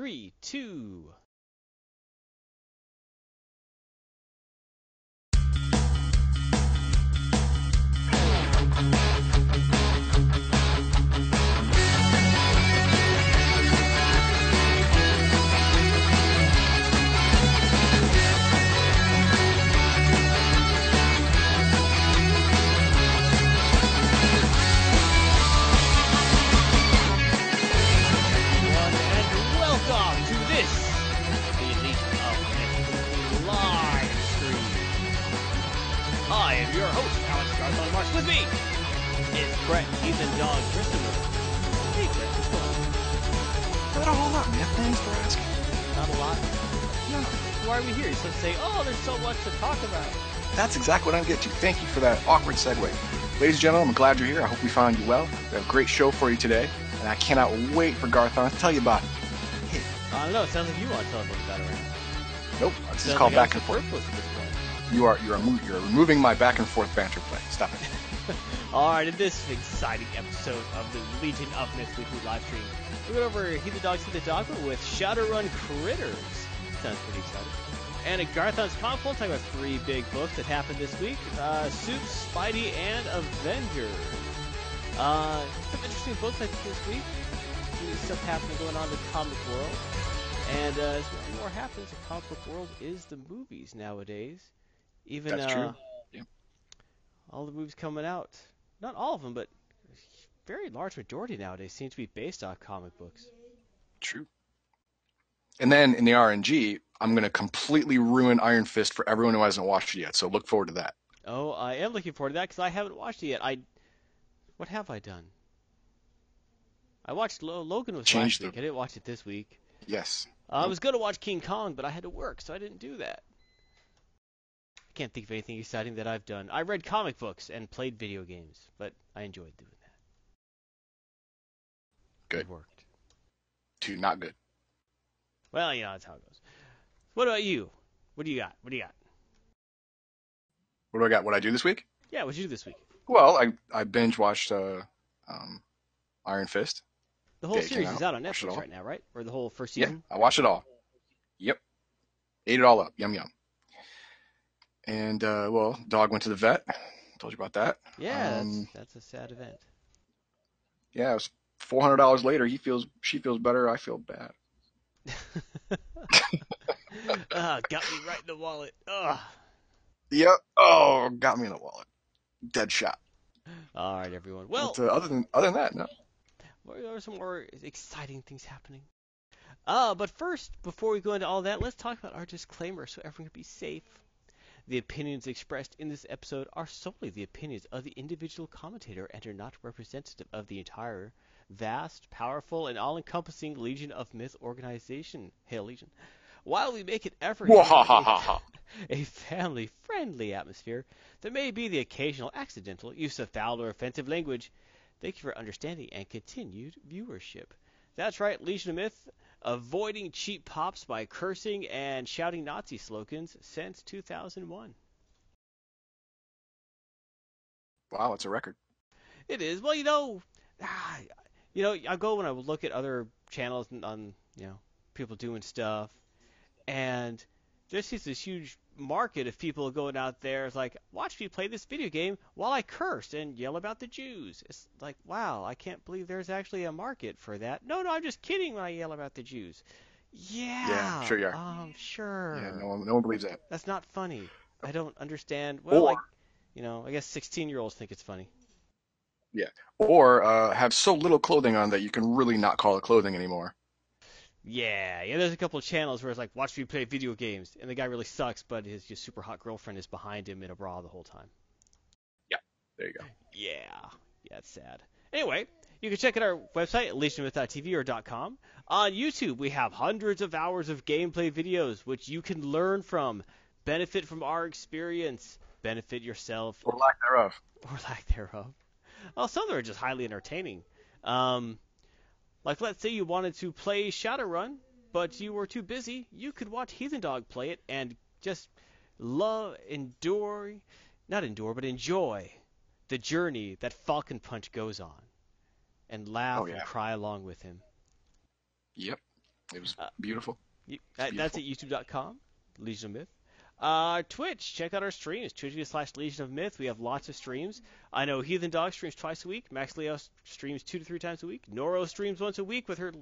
three, two. Exactly what I'm getting to. Thank you for that awkward segue. Ladies and gentlemen, I'm glad you're here. I hope we found you well. We have a great show for you today, and I cannot wait for Garthon to tell you about it. I don't know. It sounds like you want to tell us about it right now. Nope, this is called like back and forth. superfluous at this point. You are you are you're removing my back and forth banter play. Stop it. All right, in this exciting episode of the Legion of Myth Weekly live stream, we went over Heathen Dog, See the Dog with Shadowrun Critters. Sounds pretty exciting. And at Garthon's Comic Book, talking about three big books that happened this week: uh, Supes, Spidey, and Avengers. Uh, some interesting books I think this week. Some stuff happening going on in the comic world. And uh, as more more happens, the comic book world is the movies nowadays. Even That's uh, true. Yep. all the movies coming out, not all of them, but a very large majority nowadays seem to be based off comic books. True. And then in the RNG, I'm gonna completely ruin Iron Fist for everyone who hasn't watched it yet. So look forward to that. Oh, I am looking forward to that because I haven't watched it yet. I, what have I done? I watched Lo- Logan was Changed last week. the- I didn't watch it this week. Yes. Uh, I was going to watch King Kong, but I had to work, so I didn't do that. I can't think of anything exciting that I've done. I read comic books and played video games, but I enjoyed doing that. Good. It worked. Two, not good. Well, you know, that's how it goes. What about you? What do you got? What do you got? What do I got? What I do this week? Yeah, what'd you do this week? Well, I I binge watched uh, um, Iron Fist. The whole series out. is out on Netflix right now, right? Or the whole first season? Yeah? I watched it all. Yep. Ate it all up. Yum yum. And uh, well, dog went to the vet. Told you about that. Yeah, Um, that's, that's a sad event. Yeah, it was four hundred dollars later. He feels she feels better. I feel bad. Ah, got me right in the wallet. Ugh. Yep. Oh, got me in the wallet. Dead shot. All right, everyone. Well, But, uh, other than other than that, no. There are some more exciting things happening. Uh, but first, before we go into all that, let's talk about our disclaimer so everyone can be safe. The opinions expressed in this episode are solely the opinions of the individual commentator and are not representative of the entire, vast, powerful, and all encompassing Legion of Myth organization. Hail Legion. While we make an effort to a family friendly atmosphere, there may be the occasional accidental use of foul or offensive language. Thank you for understanding and continued viewership. That's right, Legion of Myth, avoiding cheap pops by cursing and shouting Nazi slogans since 2001. Wow, it's a record. It is. Well, you know, ah, you know, I go when I look at other channels and on, you know, people doing stuff, and there's just this huge market of people going out there. It's like, watch me play this video game while I curse and yell about the Jews. It's like, wow, I can't believe there's actually a market for that. No, no, I'm just kidding when I yell about the Jews. Yeah. Yeah, sure you are. Um, sure. Yeah, no one no one believes that. That's not funny. I don't understand. Well, Or- like, you know, I guess 16 year olds think it's funny. Yeah. Or uh, have so little clothing on that you can really not call it clothing anymore. Yeah, yeah. There's a couple of channels where it's like, watch me play video games, and the guy really sucks, but his just super hot girlfriend is behind him in a bra the whole time. Yeah, there you go. Yeah, yeah, it's sad. Anyway, you can check out our website at legionmyth.tv or .com. On YouTube, we have hundreds of hours of gameplay videos which you can learn from, benefit from our experience, benefit yourself, Or lack thereof. or lack thereof. Well, some of them are just highly entertaining. Um, like, let's say you wanted to play Shadowrun, but you were too busy. You could watch Heathen Dog play it and just love, endure, not endure, but enjoy the journey that Falcon Punch goes on, and laugh Oh, yeah. and cry along with him. Yep. It was Uh, beautiful. You, that, that's at youtube.com, Legion of Myth. Uh, Twitch, check out our streams. Twitch slash Legion of Myth. We have lots of streams. I know Heathen Dog streams twice a week. Max Leo streams two to three times a week. Noro streams once a week with her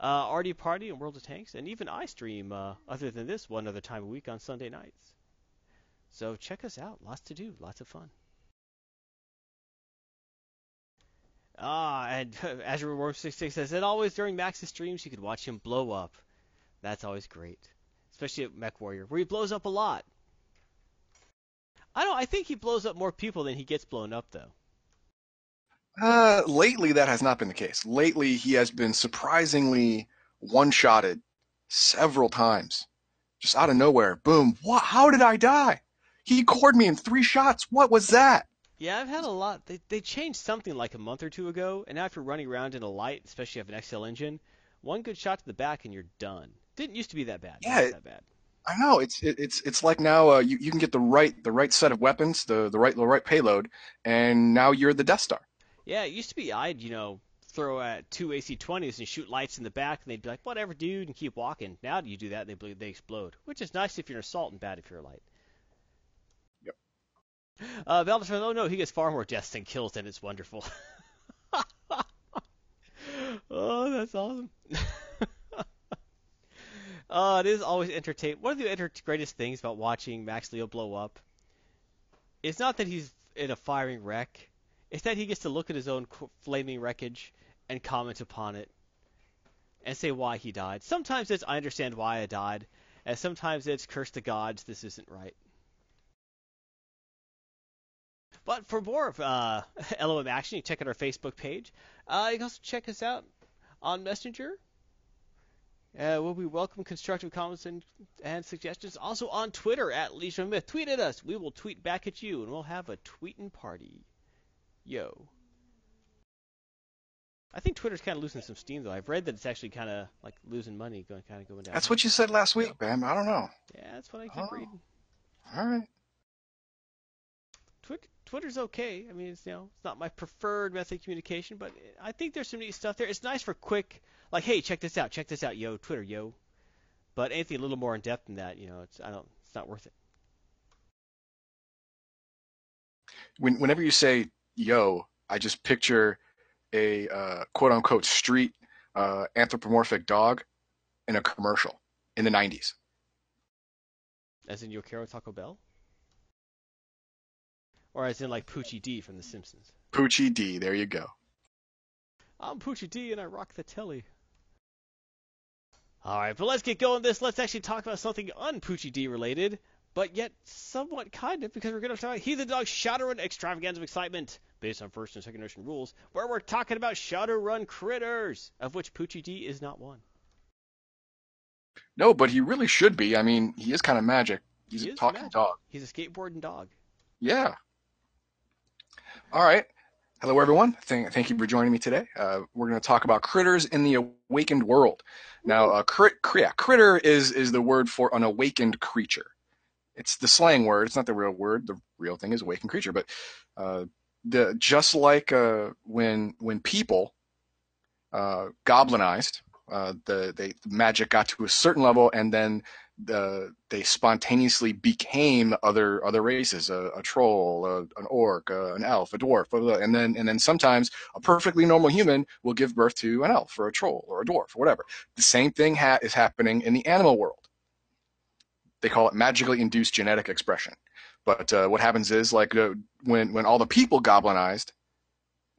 uh, RD Party and World of Tanks. And even I stream, uh, other than this, one other time a week on Sunday nights. So check us out. Lots to do. Lots of fun. Ah, and Azure Worm 66 says, and always during Max's streams, you could watch him blow up. That's always great. Especially at Mech Warrior, where he blows up a lot. I don't. I think he blows up more people than he gets blown up, though. Uh, lately, that has not been the case. Lately, he has been surprisingly one-shotted several times, just out of nowhere. Boom! What? How did I die? He cored me in three shots. What was that? Yeah, I've had a lot. They they changed something like a month or two ago, and after running around in a light, especially if you have an XL engine, one good shot to the back and you're done. Didn't used to be that bad. Yeah, it- that bad. I know it's it, it's it's like now uh, you you can get the right the right set of weapons, the the right the right payload, and now you're the Death Star. Yeah, it used to be I'd you know throw at two AC20s and shoot lights in the back, and they'd be like, whatever, dude, and keep walking. Now you do that, and they ble- they explode, which is nice if you're an assault and bad if you're a light. Yep. Uh, Valve oh no, he gets far more deaths than kills, and it's wonderful. oh, that's awesome. uh, it is always entertaining. One of the enter- greatest things about watching Max Leo blow up is not that he's in a firing wreck. It's that he gets to look at his own flaming wreckage and comment upon it and say why he died. Sometimes it's I understand why I died, and sometimes it's curse the gods, this isn't right. But for more of uh, LOM action, you check out our Facebook page. Uh, you can also check us out on Messenger. Uh, we'll be welcome constructive comments and, and suggestions. Also on Twitter at Legion Myth. Tweet at us. We will tweet back at you, and we'll have a tweeting party. Yo. I think Twitter's kind of losing some steam, though. I've read that it's actually kind of like losing money, going kind of going down. That's what you said last week, Bam. I don't know. Yeah, that's what I keep Oh. reading. All right. Twit- Twitter's okay. I mean, it's you know, it's not my preferred method of communication, but I think there's some neat stuff there. It's nice for quick, like, hey, check this out, check this out, yo, Twitter, yo. But anything a little more in depth than that, you know, it's I don't, it's not worth it. When, whenever you say "yo," I just picture a uh, quote unquote street uh, anthropomorphic dog in a commercial in the '90s. As in Yo quiero Taco Bell, or as in like Poochie D from The Simpsons. Poochie D. There you go. I'm Poochie D and I rock the telly. Alright, but let's get going this. Let's actually talk about something un-Poochie D related, but yet somewhat kind of, because we're going to talk about Heathen Dog Shadowrun Extravaganza of Excitement, based on first and second edition rules, where we're talking about Shadowrun critters, of which Poochie D is not one. No, but he really should be. I mean, he is kind of magic. He's He a talking magic. dog. He's a skateboarding dog. Yeah. All right. Hello, everyone. Thank, thank you for joining me today. Uh, we're going to talk about critters in the awakened world. Now, crit, cri- yeah, critter is is the word for an awakened creature. It's the slang word. It's not the real word. The real thing is awakened creature. But uh, the just like uh, when when people uh, goblinized, uh, the they the magic got to a certain level, and then the they spontaneously became other other races a, a troll a, an orc a, an elf a dwarf blah, blah, blah. and then and then sometimes a perfectly normal human will give birth to an elf or a troll or a dwarf or whatever. The same thing ha- is happening in the animal world. They call it magically induced genetic expression. But uh, what happens is like uh, when when all the people goblinized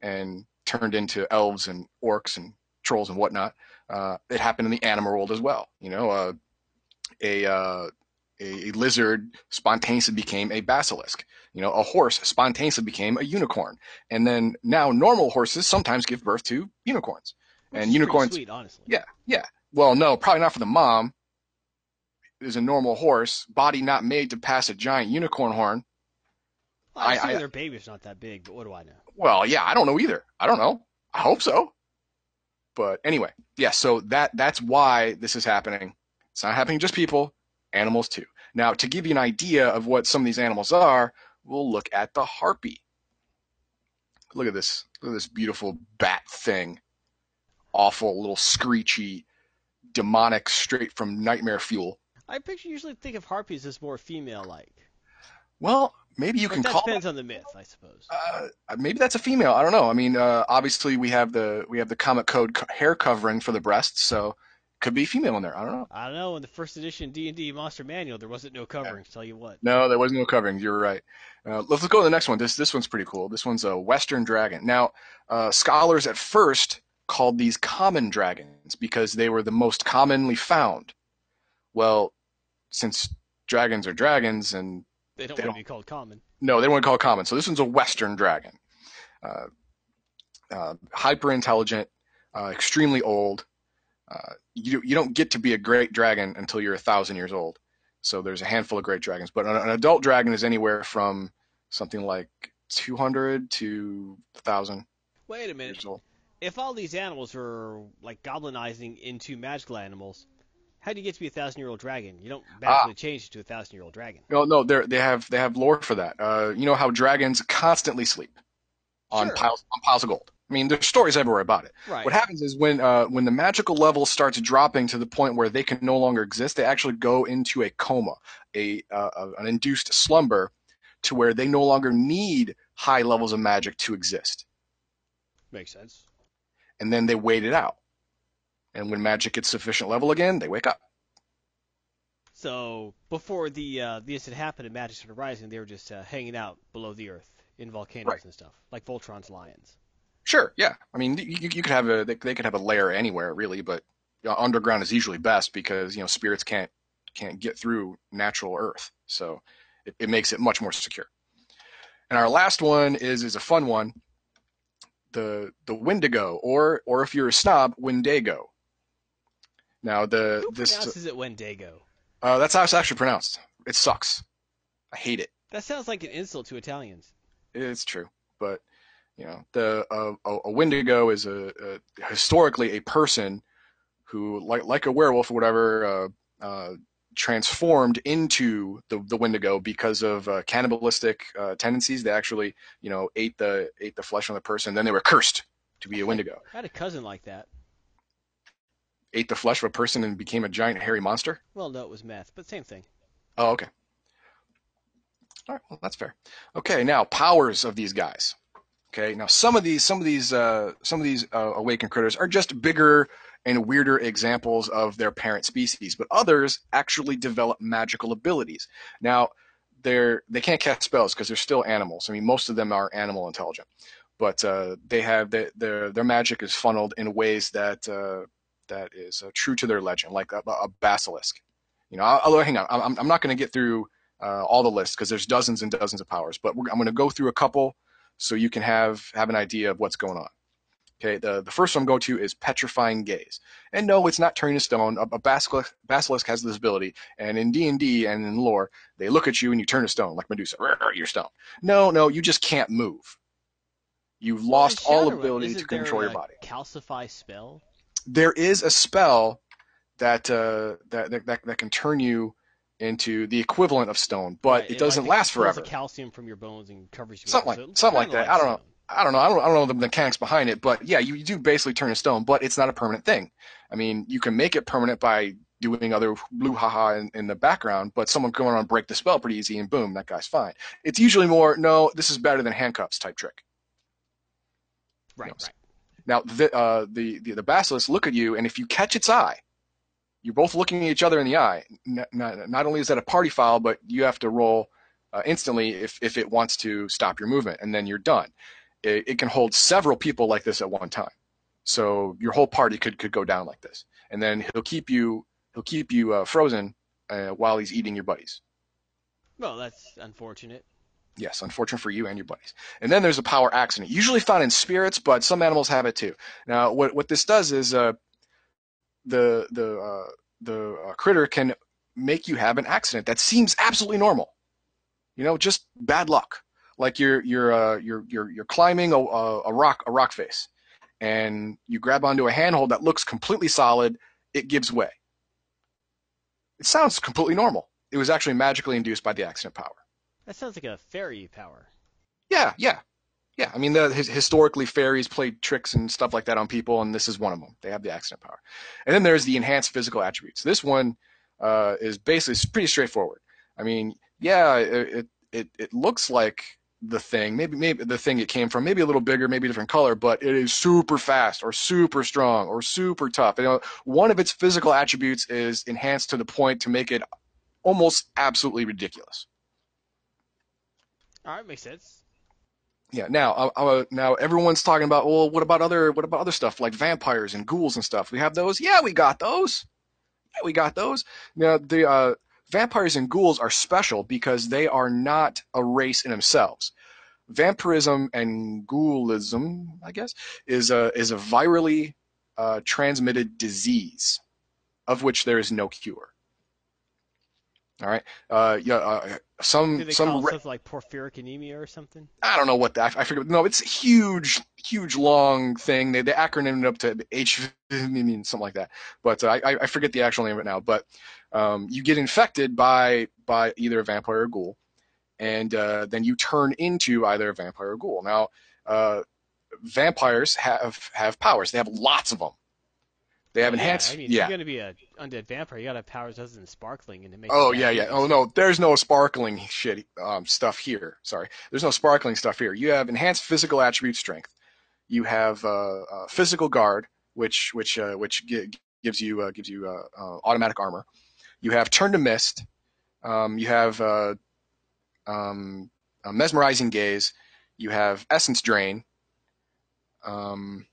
and turned into elves and orcs and trolls and whatnot uh, it happened in the animal world as well. You know uh, a, uh, a a lizard spontaneously became a basilisk. You know, a horse spontaneously became a unicorn, and then now normal horses sometimes give birth to unicorns. Which And unicorns- Sweet, honestly. Yeah, yeah. Well, no, probably not for the mom. Is a normal horse, body not made to pass a giant unicorn horn. Well, I, I- I- their baby's not that big, but what do I know? Well, yeah, I don't know either. I don't know. I hope so. But anyway, yeah, so that that's why this is happening. It's not happening just people, animals too. Now, to give you an idea of what some of these animals are, we'll look at the harpy. Look at this. Look at this beautiful bat thing. Awful little screechy demonic, straight from nightmare fuel. I picture usually think of harpies as more female-like. Well, maybe you But can that call depends on the myth, I suppose. uh, maybe that's a female. I don't know. I mean, uh, obviously we have the we have the comic code hair covering for the breasts, so could be female in there. I don't know. I don't know. In the first edition D&D Monster Manual, there wasn't no covering. Tell you what. No, there wasn't no covering. You're right. Uh, let's go to the next one. This this one's pretty cool. This one's a Western dragon. Now, uh, scholars at first called these common dragons because they were the most commonly found. Well, since dragons are dragons, and They don't They want don't- to be called common. no, they don't want to call common. So this one's a Western dragon. Uh, uh, hyper intelligent, uh, extremely old. Uh, you you don't get to be a great dragon until you're a thousand years old. So there's a handful of great dragons, but an, an adult dragon is anywhere from something like 200 to 1,000 Wait a minute. old. If all these animals are like goblinizing into magical animals, how do you get to be a thousand-year-old dragon? You don't magically change to a thousand-year-old dragon. No, no, they they have they have lore for that. Uh, you know how dragons constantly sleep on Sure. piles on piles of gold. I mean, there's stories everywhere about it. Right. What happens is when uh, when the magical level starts dropping to the point where they can no longer exist, they actually go into a coma, a uh, uh, an induced slumber, to where they no longer need high levels of magic to exist, Makes sense. and then they wait it out. And when magic gets sufficient level again, they wake up. So before the uh, the incident happened and Magic Started Rising, they were just uh, hanging out below the earth in volcanoes Right. and stuff, like Voltron's lions. Sure, yeah. I mean, you, you could have a they, they could have a lair anywhere really, but underground is usually best because you know spirits can't can't get through natural earth, so it, it makes it much more secure. And our last one is is a fun one, the the Wendigo, or or if you're a snob, Wendigo. Now the Who this pronounces it Wendigo? uh, that's how it's actually pronounced. It sucks. I hate it. That sounds like an insult to Italians. It's true, but you know, the uh, a, a Wendigo is a, a historically a person who, like like a werewolf or whatever, uh, uh, transformed into the the Wendigo because of uh, cannibalistic uh, tendencies. They actually, you know, ate the ate the flesh on the person. Then they were cursed to be a Wendigo. I had a cousin like that. Ate the flesh of a person and became a giant hairy monster. Well, no, it was meth, but same thing. Oh, okay. All right, well, that's fair. Okay, now powers of these guys. Okay, now some of these, some of these, uh, some of these uh, awakened critters are just bigger and weirder examples of their parent species, but others actually develop magical abilities. Now, they're they can't cast spells because they're still animals. I mean, most of them are animal intelligent, but uh, they have the, their their magic is funneled in ways that uh, that is uh, true to their legend, like a, a basilisk. You know, I'll- hang on. I'm, I'm not going to get through uh, all the lists because there's dozens and dozens of powers, but I'm going to go through a couple so you can have have an idea of what's going on. Okay, the, the first one I'm going to is petrifying gaze, and no, it's not turning to stone. A, a basilisk, basilisk has this ability, and in D and D and in lore, they look at you and you turn to stone, like Medusa. You're stone. No, no, you just can't move. You've lost all ability to control your body. Calcify spell. There is a spell that uh, that, that that that can turn you into the equivalent of stone, but Right, it doesn't like, last forever. the calcium from your bones and covers you. Something up, like- so something like that. I don't know. stone. I don't know. I don't, I don't know the mechanics behind it, but yeah, you, you do basically turn to stone, but it's not a permanent thing. I mean, you can make it permanent by doing other blue haha in, in the background, but someone going on and break the spell pretty easy, and boom, that guy's fine. It's usually more, no, this is better than handcuffs type trick. Right, Yes. right. Now, the, uh, the, the the basilisk look at you, and if you catch its eye, you're both looking at each other in the eye. Not, not, not only is that a party foul, but you have to roll uh, instantly if, if it wants to stop your movement, and then you're done. It, it can hold several people like this at one time, so your whole party could, could go down like this, and then he'll keep you he'll keep you uh, frozen uh, while he's eating your buddies. Well, that's unfortunate. Yes, unfortunate for you and your buddies. And then there's a power accident, usually found in spirits, but some animals have it too. Now, what what this does is uh, the the uh, the uh, critter can make you have an accident that seems absolutely normal. You know, just bad luck. Like you're you're uh, you're you're you're climbing a, a a rock a rock face, and you grab onto a handhold that looks completely solid. It gives way. It sounds completely normal. It was actually magically induced by the accident power. That sounds like a fairy power. Yeah, yeah. Yeah, I mean, the, his, historically, fairies played tricks and stuff like that on people, and this is one of them. They have the accident power. And then there's the enhanced physical attributes. This one uh, is basically pretty straightforward. I mean, yeah, it, it it looks like the thing, maybe maybe the thing it came from, maybe a little bigger, maybe a different color, but it is super fast or super strong or super tough. You know, one of its physical attributes is enhanced to the point to make it almost absolutely ridiculous. All right, makes sense. Yeah. Now, uh, uh, now everyone's talking about, well, what about other, what about other stuff like vampires and ghouls and stuff? We have those. Yeah, we got those. Yeah, we got those. Now, the uh, vampires and ghouls are special because they are not a race in themselves. Vampirism and ghoulism, I guess, is a is a virally uh, transmitted disease, of which there is no cure. All right. Uh, yeah. Some some re- like porphyric anemia or something? I don't know what that I forget. No, it's a huge, huge, long thing. They they acronymed it up to H, I mean something like that. But uh, I I forget the actual name of it now. But um, you get infected by by either a vampire or a ghoul, and uh, then you turn into either a vampire or a ghoul. Now, uh, vampires have have powers. They have lots of them. They have Oh, yeah, enhanced. I mean, yeah. if you're gonna be a undead vampire, you gotta have powers other than sparkling and to make. Oh yeah, yeah. Oh no, there's no sparkling shit um, stuff here. Sorry, there's no sparkling stuff here. You have enhanced physical attribute strength. You have uh, uh, physical guard, which which uh, which gi- gives you uh, gives you uh, uh, automatic armor. You have turn to mist. Um, you have uh, um, a mesmerizing gaze. You have essence drain. Um,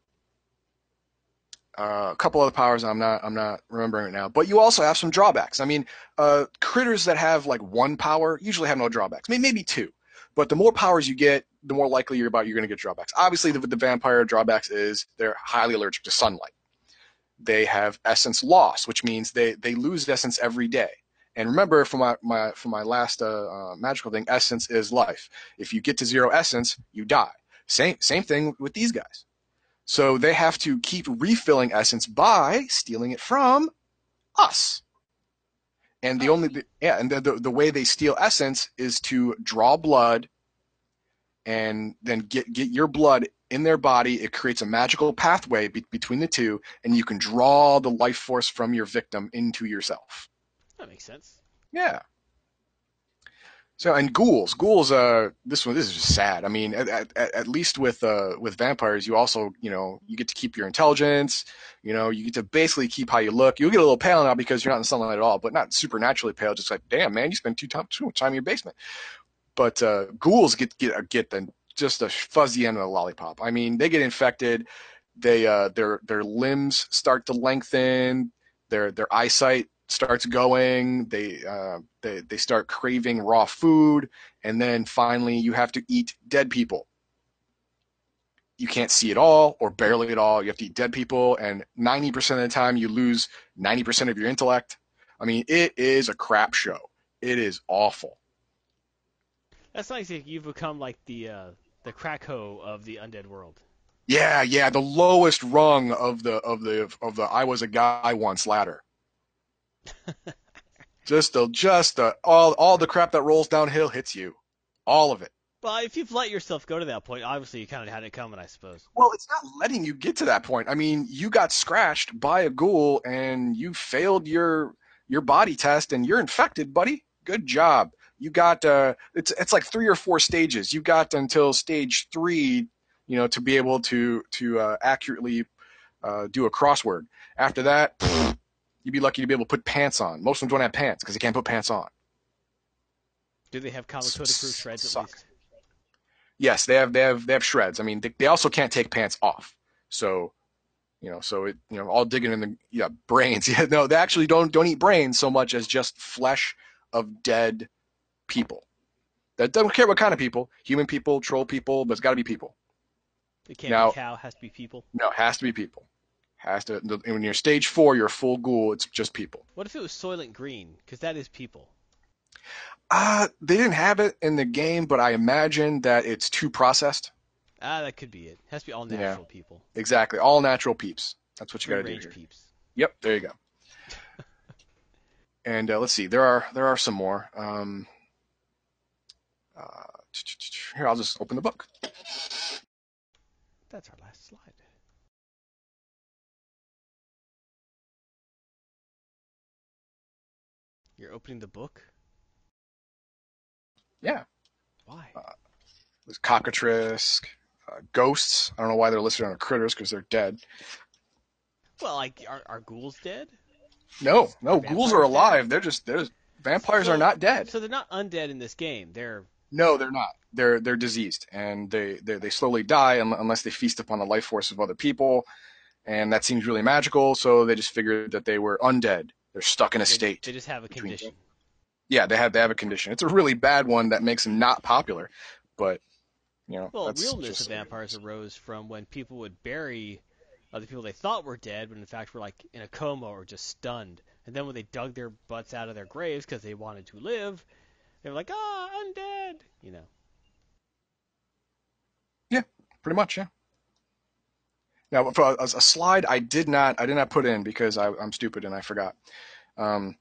uh, a couple other powers I'm not I'm not remembering right now, but you also have some drawbacks. I mean, uh, critters that have like one power usually have no drawbacks. Maybe, maybe two, but the more powers you get, the more likely you're about you're going to get drawbacks. Obviously, the, the vampire drawbacks is they're highly allergic to sunlight. They have essence loss, which means they they lose essence every day. And remember, from my, my from my last uh, uh, magical thing, essence is life. If you get to zero essence, you die. Same same thing with these guys. So they have to keep refilling essence by stealing it from us. And the Oh. only yeah, and the, the the way they steal essence is to draw blood and then get get your blood in their body. It creates a magical pathway be- between the two, and you can draw the life force from your victim into yourself. That makes sense. Yeah. So and ghouls, ghouls. Uh, this one, this is just sad. I mean, at, at, at least with uh with vampires, you also you know you get to keep your intelligence. You know, you get to basically keep how you look. You'll get a little pale now because you're not in sunlight at all, but not supernaturally pale. Just like, damn man, you spend too time too much time in your basement. But uh, ghouls get get get the just a fuzzy end of the lollipop. I mean, they get infected. They uh their their limbs start to lengthen. Their their eyesight starts going. They uh, they they start craving raw food, and then finally you have to eat dead people. You can't see at all or barely at all. You have to eat dead people, and ninety percent of the time you lose ninety percent of your intellect. I mean, it is a crap show. It is awful. That's nice that you've become like the uh, the Krakow of the undead world. Yeah, yeah, the lowest rung of the of the of the I was a guy once ladder. just the just the all all the crap that rolls downhill hits you, all of it. Well, if you've let yourself go to that point, obviously you kind of had it coming, I suppose. Well, it's not letting you get to that point. I mean, you got scratched by a ghoul and you failed your your body test and you're infected, buddy. Good job. You got uh it's it's like 3 or 4 stages. You got until stage 3, you know, to be able to to uh, accurately uh, do a crossword. After that, you'd be lucky to be able to put pants on. Most of them don't have pants because they can't put pants on. Do they have Kamakota proof shreds at Suck. least? Yes, they have they have they have shreds. I mean, they, they also can't take pants off. So, you know, so it you know all digging in the yeah brains. Yeah, no, they actually don't don't eat brains so much as just flesh of dead people. That don't care what kind of people, human people, troll people, but it's got to be people. It can't Now- be cow, has to be people. No, it has to be people. Has to. the- When you're stage four, you're full ghoul. It's just people. What if it was Soylent Green? Because that is people. Uh, they didn't have it in the game, but I imagine that it's too processed. Ah, that could be it. it Has to be all Yeah. natural people. Exactly, all natural peeps. That's what you got to do here. peeps. Yep, there you go. and uh, let's see, there are there are some more. Um, uh, here, I'll just open the book. That's our last slide. You're opening the book? Yeah. Why? Uh, There's cockatrice, uh, ghosts. I don't know why they're listed under critters because they're dead. well, like, are, are ghouls dead? No, no, Are ghouls are dead? alive. They're just they're just, vampires So- are not dead. So they're not undead in this game. They're No, they're not. They're they're diseased and they they, they slowly die unless they feast upon the life force of other people, and that seems really magical. So they just figured that they were undead. They're stuck in a they, state. they just have a condition. yeah, they have they have a condition. It's a really bad one that makes them not popular, but you know. Well, that's realness of vampires arose from when people would bury other people they thought were dead, but in fact were like in a coma or just stunned. And then when they dug their butts out of their graves because they wanted to live, they were like, "Ah, undead," you know. Yeah, pretty much, yeah. Now, for a, a slide I did not I did not put in because I, I'm stupid and I forgot. Um,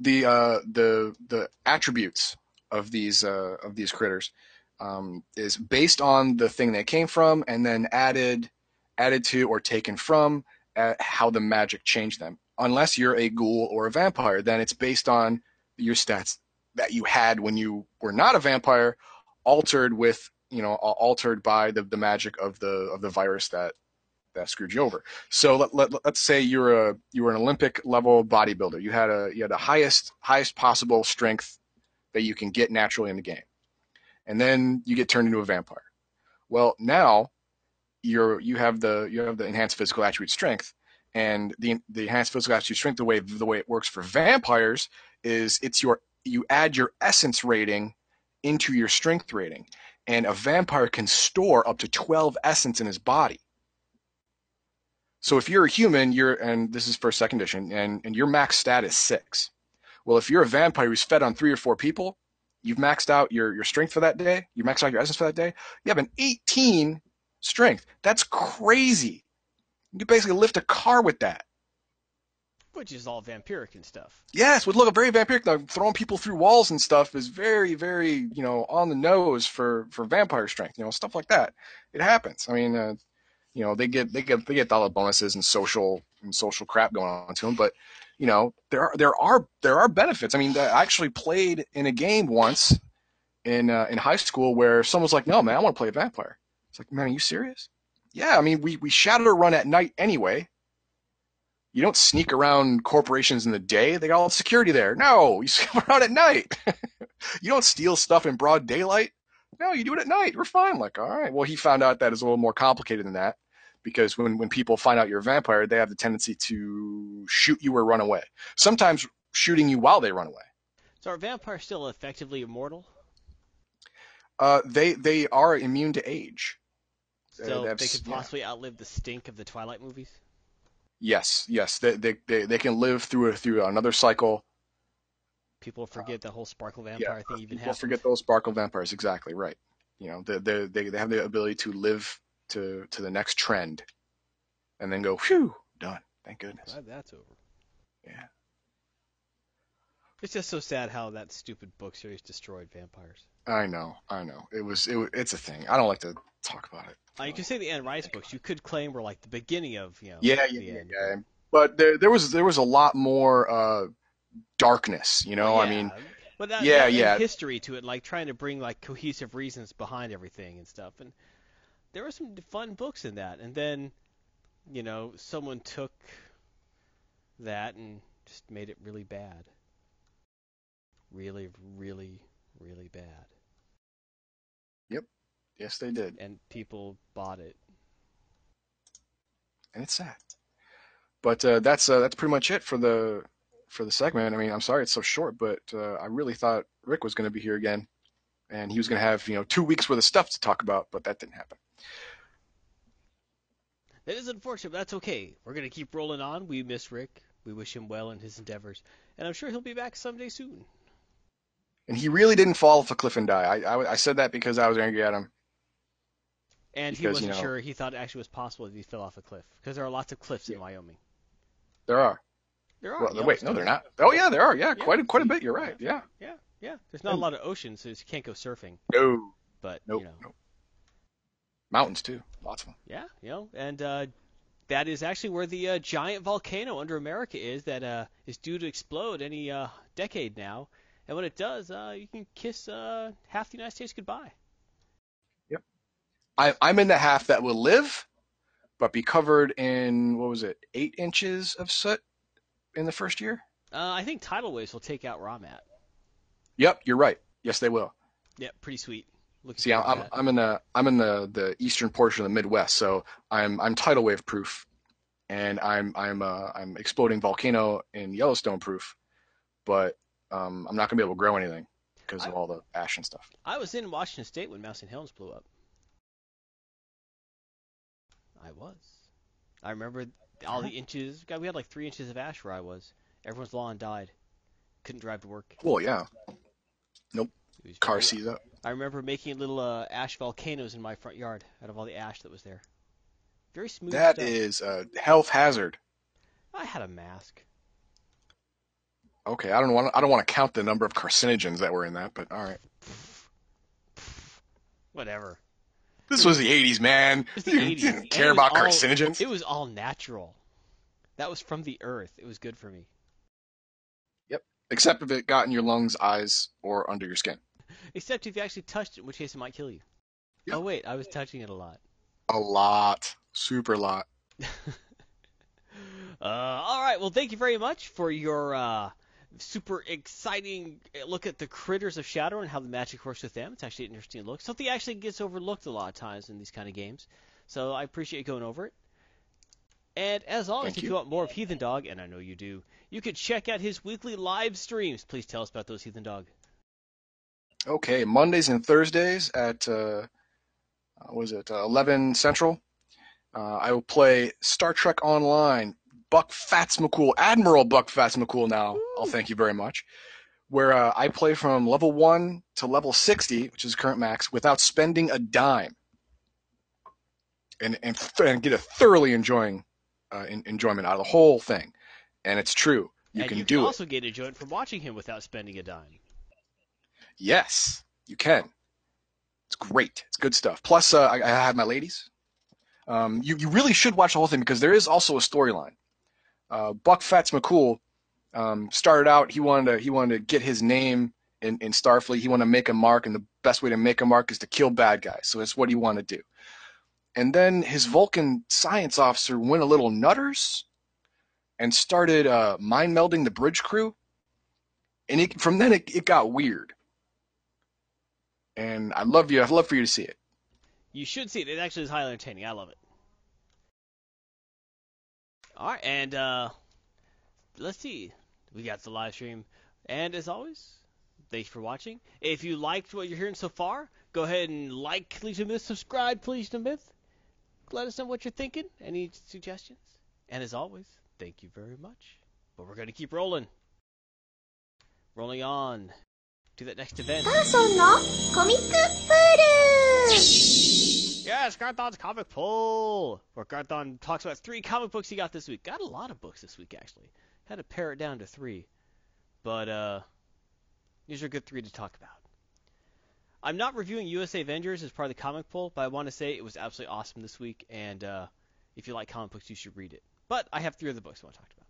the uh, the the attributes of these uh, of these critters um, is based on the thing they came from and then added added to or taken from uh, how the magic changed them. Unless you're a ghoul or a vampire, then it's based on your stats that you had when you were not a vampire, altered with you know altered by the, the magic of the of the virus that that screwed you over. So let, let, let's say you're a you were an Olympic level bodybuilder. You had a you had the highest highest possible strength that you can get naturally in the game, and then you get turned into a vampire. Well, now you're you have the you have the enhanced physical attribute strength, and the the enhanced physical attribute strength the way the way it works for vampires is it's your you add your essence rating into your strength rating, and a vampire can store up to 12 essence in his body. So if you're a human, you're and this is for second edition, and, and your max stat is six. Well, if you're a vampire who's fed on three or four people, you've maxed out your, your strength for that day, you maxed out your essence for that day, you have an 18 strength. That's crazy. You basically lift a car with that. Which is all vampiric and stuff. Yes, would look very vampiric. Like, throwing people through walls and stuff is very, very, you know, on the nose for for vampire strength. You know, stuff like that. It happens. I mean, uh, you know, they get they get they get dollar bonuses and social and social crap going on to them, but you know, there are there are there are benefits. I mean, I actually played in a game once in uh, in high school where someone was like, "No, man, I want to play a vampire." It's like, man, are you serious? Yeah, I mean, we we shadow run at night anyway. You don't sneak around corporations in the day. They got all the security there. No, you sneak around at night. you don't steal stuff in broad daylight. No, you do it at night. We're fine. Like, all right. Well, he found out that it's a little more complicated than that because when, when people find out you're a vampire, they have the tendency to shoot you or run away. Sometimes shooting you while they run away. So are vampires still effectively immortal? Uh, they they are immune to age. They- So they have they could yeah. possibly outlive the stink of the Twilight movies? Yes, yes. They, they they they can live through a, through another cycle. People forget the whole sparkle vampire thing even People happened. forget those sparkle vampires. Exactly right. You know, they they they have the ability to live to to the next trend, and then go, whew, done. Thank goodness. Glad that's over. Yeah. It's just so sad how that stupid book series destroyed vampires. I know, I know. It was it. It's a thing. I don't like to talk about it. Uh, you could say the Anne Rice books you could claim were like the beginning of you know Yeah, yeah, the yeah, yeah. But there there was there was a lot more uh, darkness. You know, I mean, but that, yeah, that- yeah. history to it, like trying to bring like cohesive reasons behind everything and stuff. And there were some fun books in that. And then, you know, someone took that and just made it really bad. Really, really, really bad. Yep. Yes, they did, And people bought it. and it's sad. But uh, that's uh, that's pretty much it for the for the segment. I mean, I'm sorry it's so short, but uh, I really thought Rick was going to be here again, and he was going to have you know two weeks worth of stuff to talk about, but that didn't happen. That is unfortunate, but that's okay. We're gonna keep rolling on. We miss Rick. We wish him well in his endeavors, and I'm sure he'll be back someday soon. And he really didn't fall off a cliff and die. I, I, I said that because I was angry at him. And he Because, you wasn't know- sure. He thought it actually was possible that he fell off a cliff because there are lots of cliffs in Wyoming. There are. There are. Well, wait, no, they're not. Oh yeah, there are. Yeah, Yeah. quite a, quite a bit. You're right. Yeah. Yeah, yeah. There's not a lot of oceans, so you can't go surfing. No. But Nope. you know, nope. Mountains too, lots of them. Yeah, you know, and uh, that is actually where the uh, giant volcano under America is that uh, is due to explode any uh, decade now. And when it does, uh, you can kiss uh, half the United States goodbye. Yep. I, I'm in the half that will live, but be covered in what was it, eight inches of soot in the first year. Uh, I think tidal waves will take out where I'm at. Yep, you're right. Yes, they will. Yep, pretty sweet. Looking See, I'm that. I'm in the I'm in the the eastern portion of the Midwest, so I'm I'm tidal wave proof, and I'm I'm uh, I'm exploding volcano in Yellowstone proof, but um, I'm not gonna be able to grow anything because of all the ash and stuff. I was in Washington State when Mount St. Helens blew up. I was. I remember all the inches. God, we had like three inches of ash where I was. Everyone's lawn died. Couldn't drive to work. Well, yeah, Nope. car sees up. I remember making little uh, ash volcanoes in my front yard out of all the ash that was there. Very smooth That stuff. is a health hazard. I had a mask. Okay, I don't want I don't want to count the number of carcinogens that were in that, but all right. Whatever. This was the 80s, man. The You 80s, didn't care about all- carcinogens. It was all natural. That was from the earth. It was good for me. Yep, except if it got in your lungs, eyes, or under your skin. Except if you actually touched it, in which case it might kill you. Yeah. Oh wait, I was touching it a lot. A lot. Super lot. Uh, all right. Well, thank you very much for your uh, super exciting look at the critters of Shadow and how the magic works with them. It's actually an interesting look. Something actually gets overlooked a lot of times in these kind of games. So I appreciate you going over it. And as always, Thank if you. you want more of Heathen Dog, and I know you do, you can check out his weekly live streams. Please tell us about those, Heathen Dog. Okay, Mondays and Thursdays at, uh, uh, was it, uh, 11 Central. Uh, I will play Star Trek Online. Buck Fats McCool, Admiral Buck Fats McCool now. I'll thank you very much. Where uh, I play from level 1 to level 60, which is current max, without spending a dime. And, and, and get a thoroughly enjoying uh, en- enjoyment out of the whole thing. And it's true. You and can you do can it. also get enjoyment from watching him without spending a dime. Yes, you can. It's great. It's good stuff. Plus, uh, I, I have my ladies. Um, you, you really should watch the whole thing because there is also a storyline. Uh, Buck Fats McCool um, started out. He wanted to he wanted to get his name in, in Starfleet. He wanted to make a mark, and the best way to make a mark is to kill bad guys. So that's what he wanted to do. And then his Vulcan science officer went a little nutters and started uh, mind melding the bridge crew. And it, from then it, it got weird and I'd love you. I'd love for you to see it. You should see it. It actually is highly entertaining. I love it. All right, and uh, let's see. We got the live stream, and as always, thanks for watching. If you liked what you're hearing so far, go ahead and like Legion Myth, subscribe to Legion Myth. Let us know what you're thinking. Any suggestions? And as always, thank you very much. But we're gonna keep rolling. Rolling on to that next event. Yes, Garthon's comic pool, where Garthon talks about three comic books he got this week. Got a lot of books this week actually. Had to pare it down to three, but uh, these are good three to talk about. I'm not reviewing USA Avengers as part of the comic poll, but I want to say it was absolutely awesome this week, and uh, if you like comic books, you should read it. But I have three other books I want to talk about.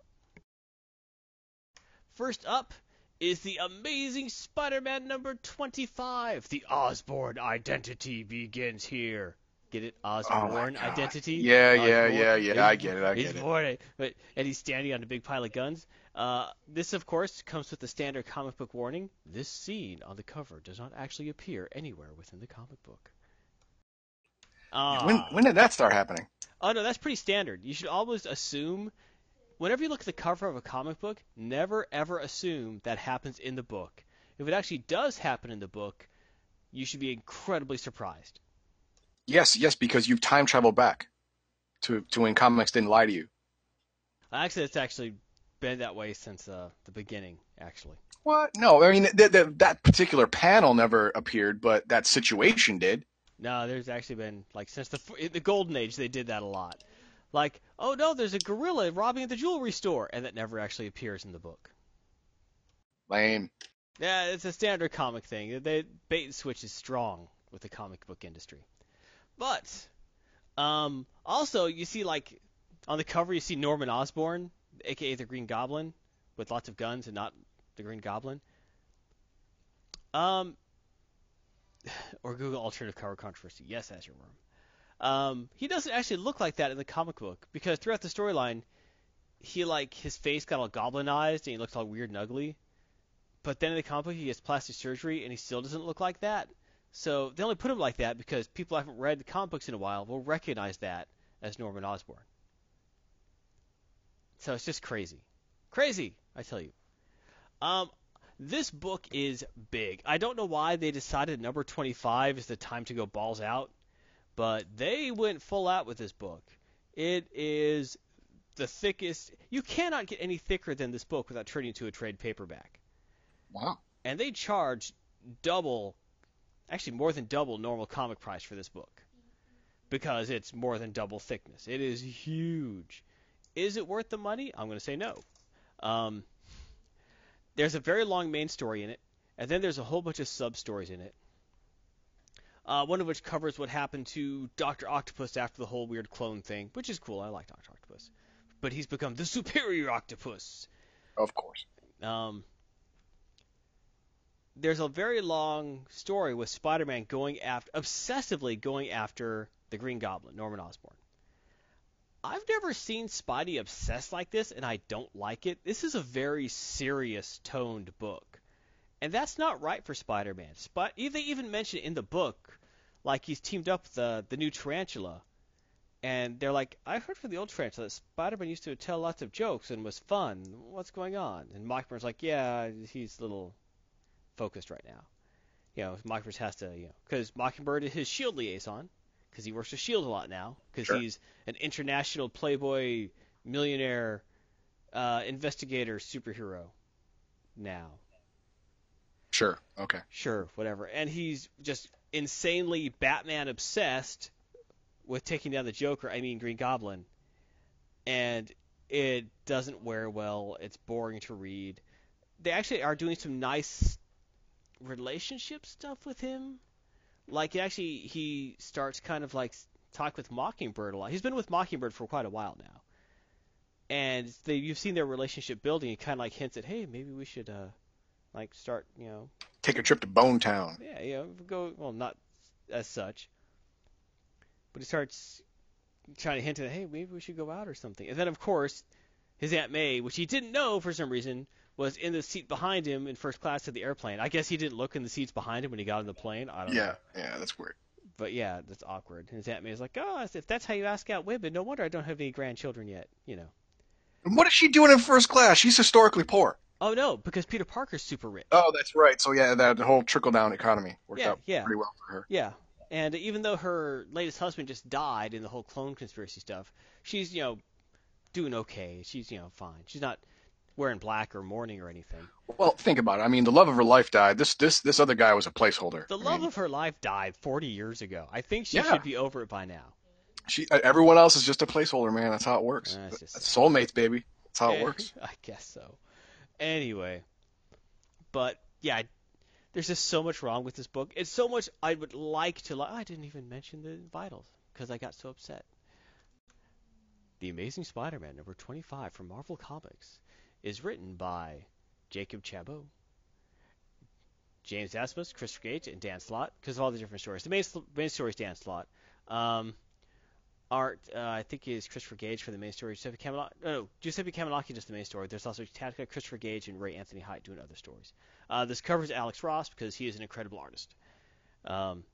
First up is the Amazing Spider-Man number 25. The Osborn identity begins here. Get it? Osborn Oh identity? Yeah, yeah, Osborn. yeah, yeah. He's- I get it. I he's get it. born, but and he's standing on a big pile of guns. Uh, this, of course, comes with the standard comic book warning. This scene on the cover does not actually appear anywhere within the comic book. Ah. When when did that start happening? Oh no, that's pretty standard. You should always assume, whenever you look at the cover of a comic book, never ever assume that happens in the book. If it actually does happen in the book, you should be incredibly surprised. Yes, yes, because you've time traveled back to to when comics didn't lie to you. Actually, it's actually been that way since uh, the beginning. Actually, What? No, I mean th- th- that particular panel never appeared, but that situation did. no, there's actually been like since the the golden age they did that a lot. Like, oh no, there's a gorilla robbing the jewelry store, and that never actually appears in the book. Lame. Yeah, it's a standard comic thing. The bait and switch is strong with the comic book industry. But um, also you see like on the cover you see Norman Osborn, aka the Green Goblin, with lots of guns and not the Green Goblin. Um, or Google alternative cover controversy. Yes, as your worm. Um, he doesn't actually look like that in the comic book because throughout the storyline, he like his face got all goblinized and he looks all weird and ugly. But then in the comic book, he gets plastic surgery and he still doesn't look like that. So they only put him like that because people haven't read the comic books in a while will recognize that as Norman Osborn. So it's just crazy, crazy, I tell you. Um, this book is big. I don't know why they decided number 25 is the time to go balls out, but they went full out with this book. It is the thickest. You cannot get any thicker than this book without turning to a trade paperback. Wow. And they charge double, actually more than double normal comic price for this book because it's more than double thickness. It is huge. Is it worth the money? I'm going to say no. Um, there's a very long main story in it, and then there's a whole bunch of sub stories in it. Uh, one of which covers what happened to Doctor Octopus after the whole weird clone thing, which is cool. I like Doctor Octopus, but he's become the superior octopus. Of course. Um, there's a very long story with Spider-Man going after, obsessively going after the Green Goblin, Norman Osborn. I've never seen Spidey obsessed like this, and I don't like it. This is a very serious toned book, and that's not right for Spider-Man. Sp- they even mention in the book, like he's teamed up with the the new Tarantula, and they're like, I heard from the old Tarantula that Spider-Man used to tell lots of jokes and was fun. What's going on? And Mockingbird like, Yeah, he's a little focused right now. You know, Mockingbird has to, you know, because Mockingbird is his Shield liaison because he works for Shield a lot now because Sure. he's an international playboy millionaire uh, investigator superhero now. Sure. Okay. Sure, whatever. And he's just insanely Batman obsessed with taking down the Joker, I mean Green Goblin. And it doesn't wear well. It's boring to read. They actually are doing some nice relationship stuff with him. Like actually he starts kind of like talk with Mockingbird a lot. He's been with Mockingbird for quite a while now. And they you've seen their relationship building. He kind of like hints at, "Hey, maybe we should uh like start, you know, Take a trip to Bone Town. yeah, you know, go well, not as such, but he starts trying to hint at, hey, maybe we should go out or something. And then, of course, his Aunt May, which he didn't know for some reason, was in the seat behind him in first class of the airplane. I guess he didn't look in the seats behind him when he got on the plane. I don't know. Yeah. Yeah. That's weird. But yeah, that's awkward. And his Aunt May is like, oh, if that's how you ask out women, no wonder I don't have any grandchildren yet. You know. And what is she doing in first class? She's historically poor. Oh no, because Peter Parker's super rich. Oh, that's right. So yeah, that whole trickle down economy worked Yeah, out yeah. pretty well for her. Yeah, and even though her latest husband just died in the whole clone conspiracy stuff, she's you know doing okay. She's you know fine. She's not wearing black or mourning or anything. Well, think about it. I mean, the love of her life died. This this this other guy was a placeholder. The I love mean, of her life died 40 years ago. I think she Yeah. should be over it by now. she, everyone else is just a placeholder, man. That's how it works. It's just- That's soulmates, baby. That's how it works. I guess so. Anyway, but yeah, there's just so much wrong with this book. It's so much I would like to. Li- I didn't even mention the vitals because I got so upset. The Amazing Spider-Man number 25 from Marvel Comics is written by Jacob Chabot, James Asmus, Christopher Gage, and Dan Slott because of all the different stories. The main main story is Dan Slott. Um, art, uh, I think, is Christopher Gage for the main story. Giuseppe Camelot, no, Giuseppe Camelocchi does the main story. There's also Tatka, Christopher Gage, and Ray Anthony Height doing other stories. Uh, this covers Alex Ross because he is an incredible artist. Um,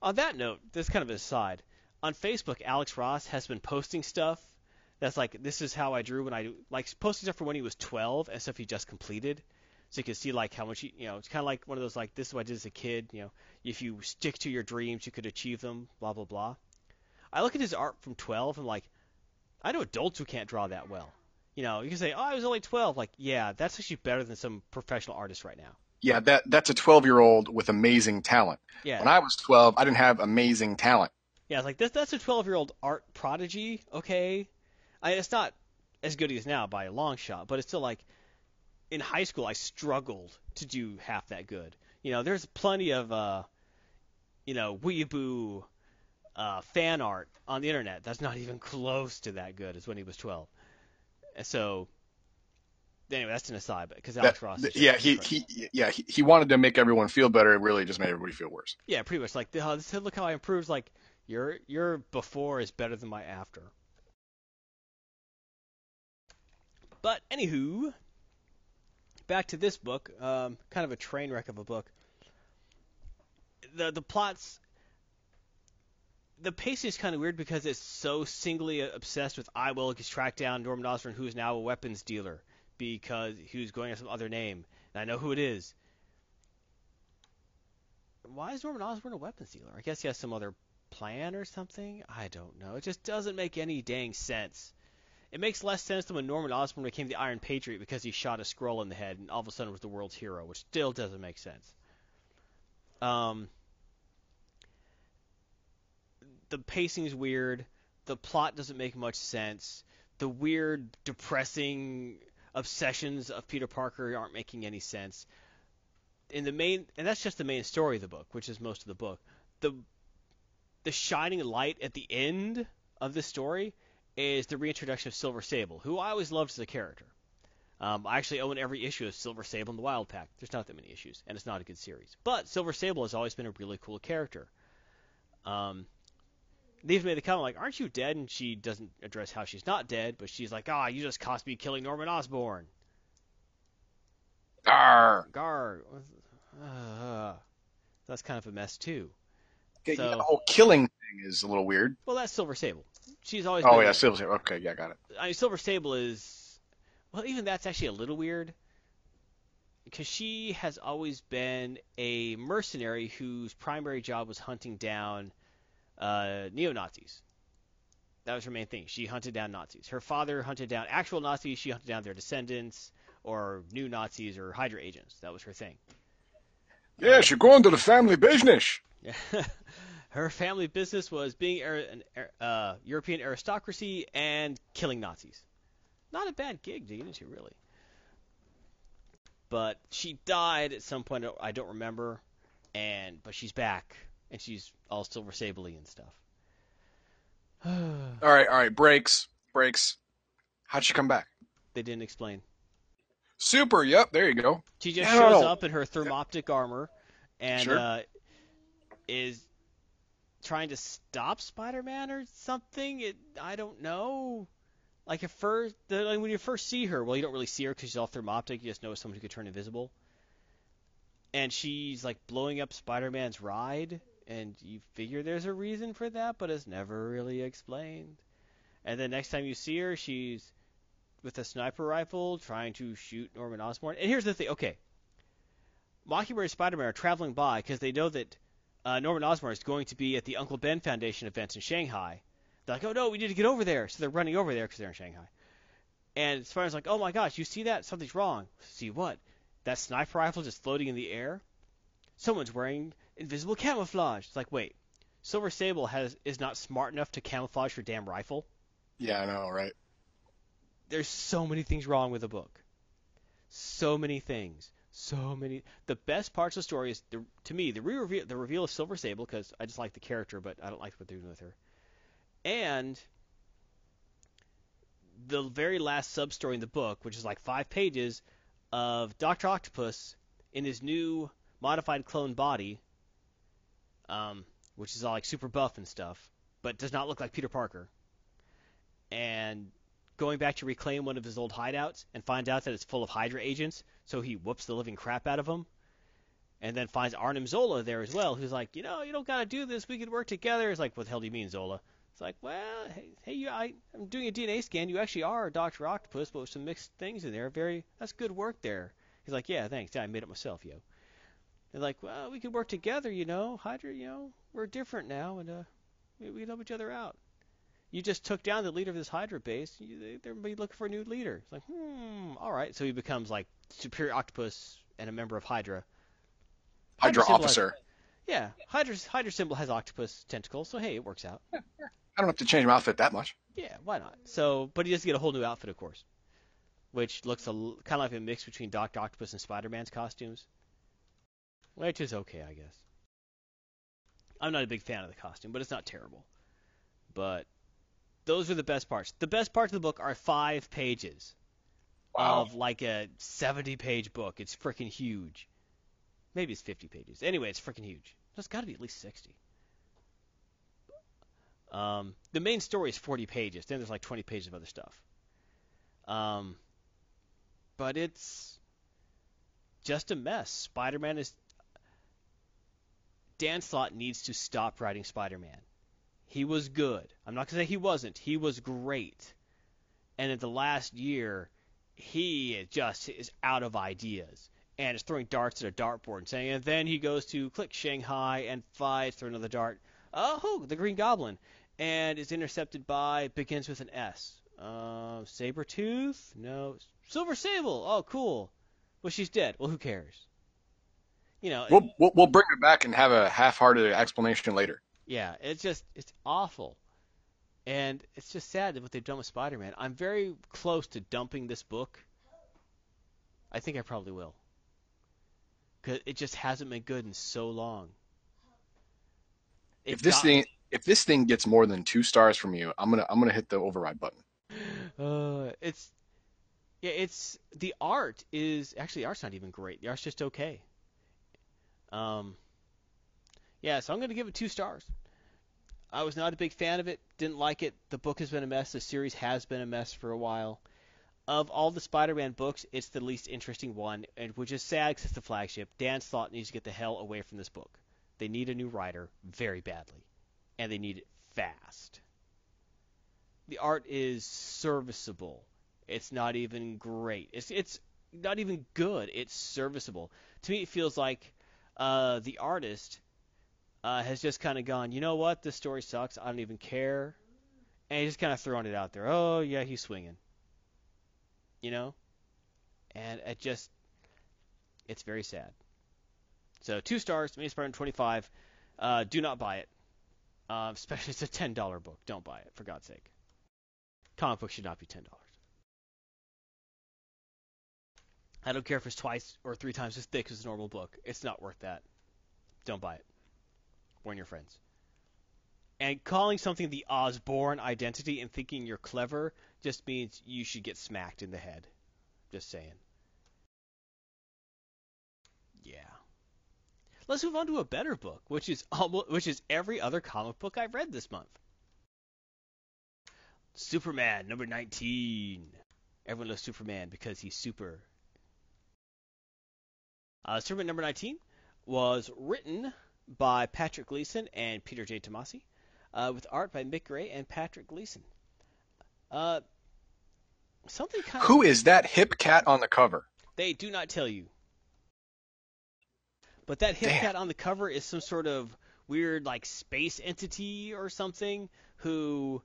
on that note, this is kind of an aside. On Facebook, Alex Ross has been posting stuff that's like, this is how I drew when I like posting stuff from when he was 12 and stuff he just completed. So you can see like how much he, you know, it's kind of like one of those like this is what I did as a kid. You know, if you stick to your dreams, you could achieve them. Blah blah blah. I look at his art from 12 and like, I know adults who can't draw that well. You know, you can say, oh, I was only 12. Like, yeah, that's actually better than some professional artists right now. Yeah, that that's a 12 year old with amazing talent. Yeah, When I was 12, I didn't have amazing talent. yeah, it's like that's that's a 12 year old art prodigy. Okay, I, it's not as good as now by a long shot, but it's still like in high school I struggled to do half that good. You know, there's plenty of uh, you know, weeaboo uh, fan art on the internet that's not even close to that good as when he was 12. So, anyway, that's an aside, because Alex That- Ross. is yeah, he, he yeah he, he wanted to make everyone feel better. It really just made everybody feel worse. Yeah, pretty much like oh, this, look how I improved. Like your your before is better than my after. But anywho, back to this book, um, kind of a train wreck of a book. The the plots, the pacing is kind of weird because it's so singly obsessed with I will track down Norman Osborn, who is now a weapons dealer because he was going under some other name, and I know who it is why is Norman Osborn a weapons dealer? I guess he has some other plan or something. I don't know. It just doesn't make any dang sense. It makes less sense than when Norman Osborn became the Iron Patriot because he shot a Skrull in the head and all of a sudden was the world's hero, which still doesn't make sense. Um, the pacing's weird. The plot doesn't make much sense. The weird, depressing obsessions of Peter Parker aren't making any sense in the main and that's just the main story of the book which is most of the book the the shining light at the end of the story is the reintroduction of silver sable who i always loved as a character um, i actually own every issue of silver sable in the wild pack there's not that many issues and it's not a good series but silver sable has always been a really cool character um, they've made the comment like aren't you dead and she doesn't address how she's not dead but she's like ah you just cost me killing norman osborn Arr. Gar. Uh, that's kind of a mess too. Okay, So- yeah, the whole killing thing is a little weird. Well, that's Silver Sable. She's always. Oh yeah, Silver. Sable. Okay, yeah, got it. I mean, Silver Sable is. Well, even that's actually a little weird. Because she has always been a mercenary whose primary job was hunting down uh, neo Nazis. That was her main thing. She hunted down Nazis. Her father hunted down actual Nazis. She hunted down their descendants or new Nazis or Hydra agents. That was her thing. Yes, you're going to the family business. her family business was being an uh, European aristocracy and killing Nazis. Not a bad gig to get into, really. But she died at some point. I don't remember, and but she's back and she's all silver sable and stuff. All right, all right. Breaks, breaks. How'd she come back? they didn't explain. Super. Yep. There you go. She just shows up in her thermoptic armor and Sure. uh, is trying to stop Spider-Man or something. It, I don't know. Like at first, the, like when you first see her, well, you don't really see her because she's all thermoptic. You just know someone who could turn invisible. And she's like blowing up Spider-Man's ride, and you figure there's a reason for that, but it's never really explained. And the next time you see her, she's with a sniper rifle trying to shoot Norman Osborn. And here's the thing, okay. Mockingbird and Spider-Man are traveling by because they know that uh, Norman Osborn is going to be at the Uncle Ben Foundation event in Shanghai. They're like, oh no, we need to get over there. So they're running over there because they're in Shanghai. And Spider-Man's like, oh my gosh, you see that? Something's wrong. See what? That sniper rifle just floating in the air? Someone's wearing invisible camouflage. It's like, wait, Silver Sable has is not smart enough to camouflage her damn rifle? Yeah, I know, right? there's so many things wrong with the book. So many things. So many. The best parts of the story is, the, to me, the re-reveal, the reveal of Silver Sable because I just like the character, but I don't like what they're doing with her. And the very last sub story in the book, which is like five pages of Doctor Octopus in his new modified clone body, um, which is all like super buff and stuff, but does not look like Peter Parker. And going back to reclaim one of his old hideouts and finds out that it's full of Hydra agents, so he whoops the living crap out of them. And then finds Arnim Zola there as well, who's like, you know, you don't gotta do this. We could work together. It's like, what the hell do you mean, Zola? It's like, well, hey, hey you, I, I'm doing a DNA scan. You actually are Doctor Octopus, but with some mixed things in there. Very, that's good work there. He's like, yeah, thanks. Yeah, I made it myself, yo. They're like, well, we could work together, you know. Hydra, you know, we're different now, and uh, we, we help each other out you just took down the leader of this Hydra base. You, they, they're be looking for a new leader. It's like, hmm, all right. So he becomes like Superior Octopus and a member of Hydra. Hydra has- officer. yeah, Hydra's Hydra symbol has octopus tentacles, so hey, it works out. I don't have to change my outfit that much. Yeah, why not? So, but he does get a whole new outfit, of course, which looks a kind of like a mix between Doctor Octopus and Spider-Man's costumes, which is okay, I guess. I'm not a big fan of the costume, but it's not terrible. But those are the best parts. The best parts of the book are five pages Wow. of like a 70 page book. It's freaking huge. Maybe it's 50 pages. Anyway, it's freaking huge. It's got to be at least 60. Um, the main story is 40 pages. Then there's like 20 pages of other stuff. Um, but it's just a mess. Spider-Man is. Dan Slott needs to stop writing Spider-Man. He was good. I'm not gonna say he wasn't. He was great. And in the last year, he just is out of ideas and is throwing darts at a dartboard and saying, and then he goes to click Shanghai and fights through another dart. Oh, the Green Goblin, and is intercepted by begins with an S. Uh, Sabretooth? No. Silver Sable. Oh, cool. Well, she's dead. Well, who cares? You know. We'll, we'll we'll bring it back and have a half-hearted explanation later. Yeah, it's just it's awful. And it's just sad that what they've done with Spider-Man. I'm very close to dumping this book. I think I probably will. Cuz it just hasn't been good in so long. If this got- thing if this thing gets more than two stars from you, I'm gonna I'm gonna hit the override button. Uh, it's yeah, it's the art is actually the art's not even great. The art's just okay. Um, yeah, so I'm gonna give it two stars. I was not a big fan of it. Didn't like it. The book has been a mess. The series has been a mess for a while. Of all the Spider-Man books, it's the least interesting one, and which is sad because it's the flagship. Dan Slott needs to get the hell away from this book. They need a new writer very badly, and they need it fast the art is serviceable. It's not even great. It's it's not even good. It's serviceable. To me, it feels like uh, the artist uh, has just kind of gone, you know what, this story sucks. I don't even care. And he's just kind of throwing it out there. Oh, yeah, he's swinging. You know? And it just, it's very sad. So, two stars, Mini Spider 25. Uh, do not buy it. Uh, especially it's a $10 book. Don't buy it, for God's sake. Comic books should not be $10. I don't care if it's twice or three times as thick as a normal book. It's not worth that. Don't buy it. Warn your friends. And calling something the Osborn identity and thinking you're clever just means you should get smacked in the head. Just saying. Yeah. Let's move on to a better book, which is almost, which is every other comic book I've read this month. Superman number 19. Everyone loves Superman because he's super. Uh, Superman number 19 was written by Patrick Gleason and Peter J. Tomasi, uh, with art by Mick Gray and Patrick Gleason. Uh, something kind of. Who is that hip cat on the cover? They do not tell you. But that hip Damn. cat on the cover is some sort of weird, like, space entity or something who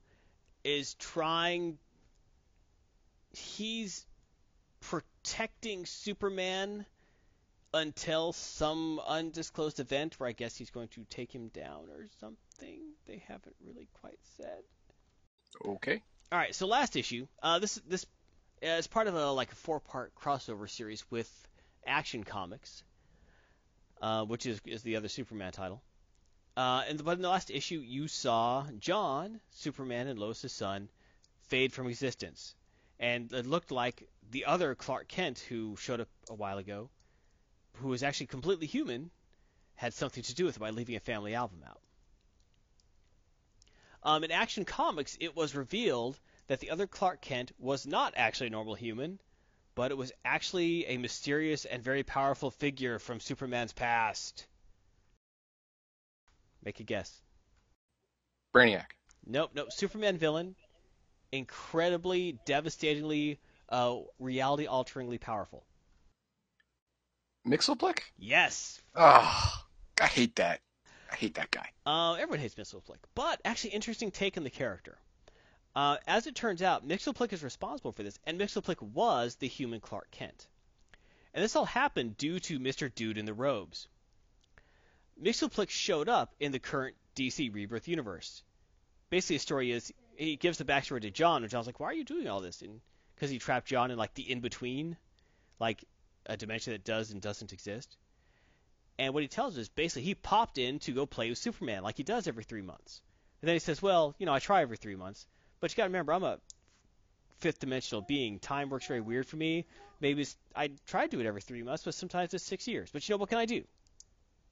is trying. He's protecting Superman until some undisclosed event where I guess he's going to take him down or something. They haven't really quite said. Okay. All right, so last issue. Uh, this this is part of a like a four-part crossover series with Action Comics, uh, which is is the other Superman title. Uh, and but in the last issue, you saw John, Superman, and Lois's son, fade from existence, and it looked like the other Clark Kent who showed up a while ago, who was actually completely human, had something to do with it by leaving a family album out. Um, in Action Comics, it was revealed that the other Clark Kent was not actually a normal human, but it was actually a mysterious and very powerful figure from Superman's past. Make a guess. Brainiac. Nope, nope. Superman villain, incredibly, devastatingly, uh, reality-alteringly powerful. Mxyzptlk? Yes. Oh, I hate that. I hate that guy. Uh, everyone hates Mxyzptlk, but actually, interesting take on the character. Uh, as it turns out, Mxyzptlk is responsible for this, and Mxyzptlk was the human Clark Kent. And this all happened due to Mr. Dude in the robes. Mxyzptlk showed up in the current DC Rebirth universe. Basically, the story is he gives the backstory to John, and John's like, "Why are you doing all this?" Because he trapped John in like the in between, like a dimension that does and doesn't exist. And what he tells us is basically he popped in to go play with Superman like he does every three months. And then he says, well, you know, I try every three months, but you got to remember, I'm a fifth dimensional being. Time works very weird for me. Maybe I try to do it every three months, but sometimes it's six years. But you know what can I do?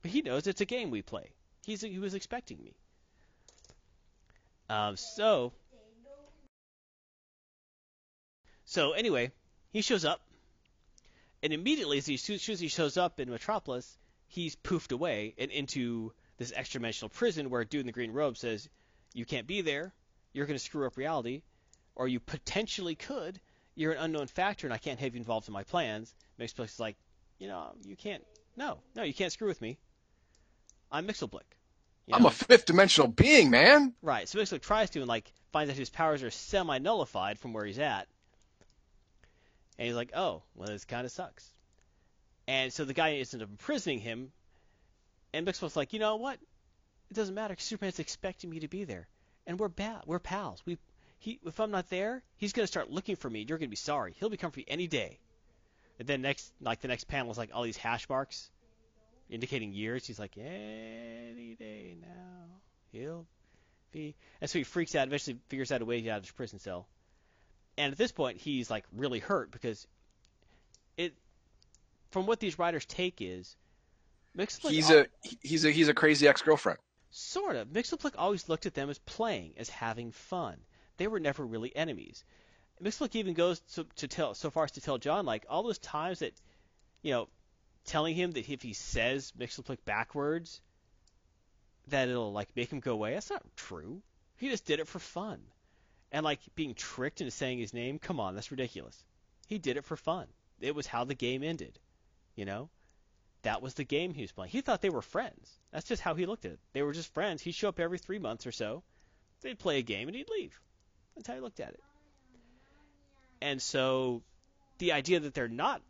But he knows it's a game we play. He's he was expecting me. Um, so so anyway, he shows up, and immediately as, he, as soon as he shows up in Metropolis, he's poofed away and into this extra dimensional prison where a dude in the green robe says, "You can't be there. You're going to screw up reality, or you potentially could. You're an unknown factor, and I can't have you involved in my plans." Mxyzptlk is like, "You know, you can't. No, no, you can't screw with me. I'm Mxyzptlk." You I'm a fifth dimensional being, man. Right. So Mxyzptlk tries to and like finds out his powers are semi nullified from where he's at. And he's like, oh, well, this kind of sucks. And so the guy isn't imprisoning him. And Mxyzptlk's like, you know what? It doesn't matter. Superman's expecting me to be there, and we're ba- we're pals. We he if I'm not there, he's gonna start looking for me. You're gonna be sorry. He'll be coming for you any day. And then next, like the next panel is like all these hash marks, indicating years. He's like, any day now, he'll be. And so he freaks out. Eventually, figures out a way to get out of his prison cell. And at this point, he's like really hurt because it, from what these writers take is, He's al- a he's a he's a crazy ex-girlfriend. Sort of. Mxyzptlk always looked at them as playing, as having fun. They were never really enemies. Mxyzptlk even goes to, to tell so far as to tell John like all those times that, you know, telling him that if he says Mxyzptlk backwards, that it'll like make him go away. That's not true. He just did it for fun, and like being tricked into saying his name. Come on, that's ridiculous. He did it for fun. It was how the game ended. You know, that was the game he was playing. He thought they were friends. That's just how he looked at it. They were just friends. He'd show up every three months or so. They'd play a game and he'd leave. That's how he looked at it. And so the idea that they're not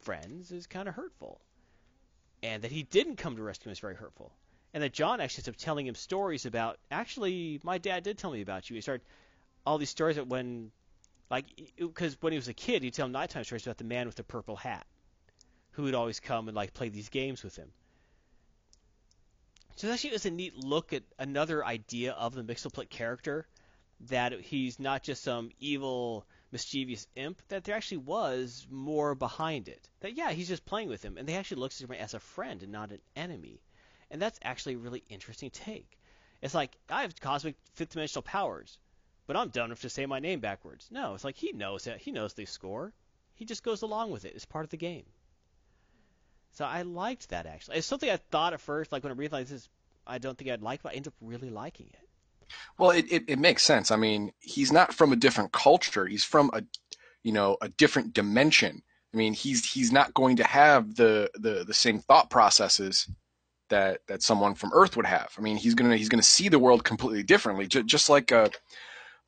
friends is kind of hurtful. And that he didn't come to rescue him is very hurtful. And that John actually ends up telling him stories about, actually, my dad did tell me about you. He started all these stories that when, like, because when he was a kid, he'd tell him nighttime stories about the man with the purple hat who would always come and like play these games with him. So actually, it is a neat look at another idea of the Mxyzptlk character, that he's not just some evil, mischievous imp, that there actually was more behind it. That yeah, he's just playing with him, and they actually look at him as a friend and not an enemy. And that's actually a really interesting take. It's like I have cosmic fifth dimensional powers, but I'm dumb enough to say my name backwards. No, it's like he knows that he knows the score. He just goes along with it. It's part of the game. So I liked that actually. It's something I thought at first, like when I realized this, I don't think I'd like, but I end up really liking it. Well, it, it, it makes sense. I mean, he's not from a different culture. He's from a, you know, a different dimension. I mean, he's he's not going to have the the, the same thought processes that that someone from Earth would have. I mean, he's gonna he's gonna see the world completely differently. Just, just like uh,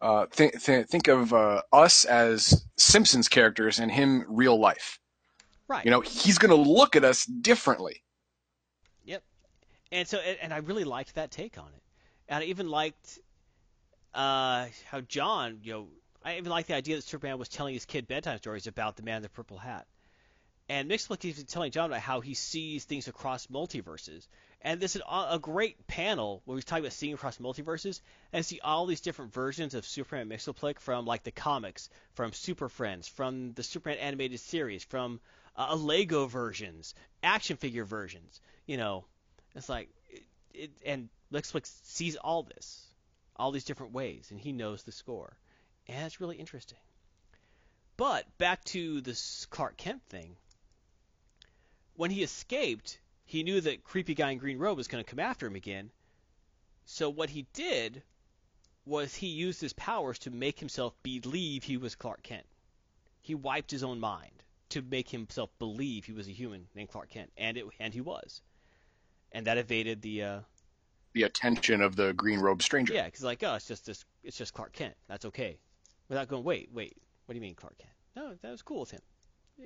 uh, th- th- think of uh, us as Simpsons characters and him real life. Right. You know, he's gonna look at us differently. Yep. And so, and, I really liked that take on it. And I even liked uh, how John, you know, I even liked the idea that Superman was telling his kid bedtime stories about the man in the purple hat. And Mxyzptlk is telling John about how he sees things across multiverses. And this is a great panel where he's talking about seeing across multiverses and see all these different versions of Superman and Mxyzptlk from like the comics, from Super Friends, from the Superman animated series, from uh, Lego versions, action figure versions. You know, it's like, it, it, and Mxyzptlk sees all this, all these different ways, and he knows the score, and it's really interesting. But back to this Clark Kent thing. When he escaped, he knew that creepy guy in green robe was going to come after him again. So what he did was he used his powers to make himself believe he was Clark Kent. He wiped his own mind to make himself believe he was a human named Clark Kent, and it and he was, and that evaded the uh, The attention of the green robe stranger. yeah, because like oh it's just this it's just Clark Kent that's okay, without going wait wait what do you mean Clark Kent? No, that was cool with him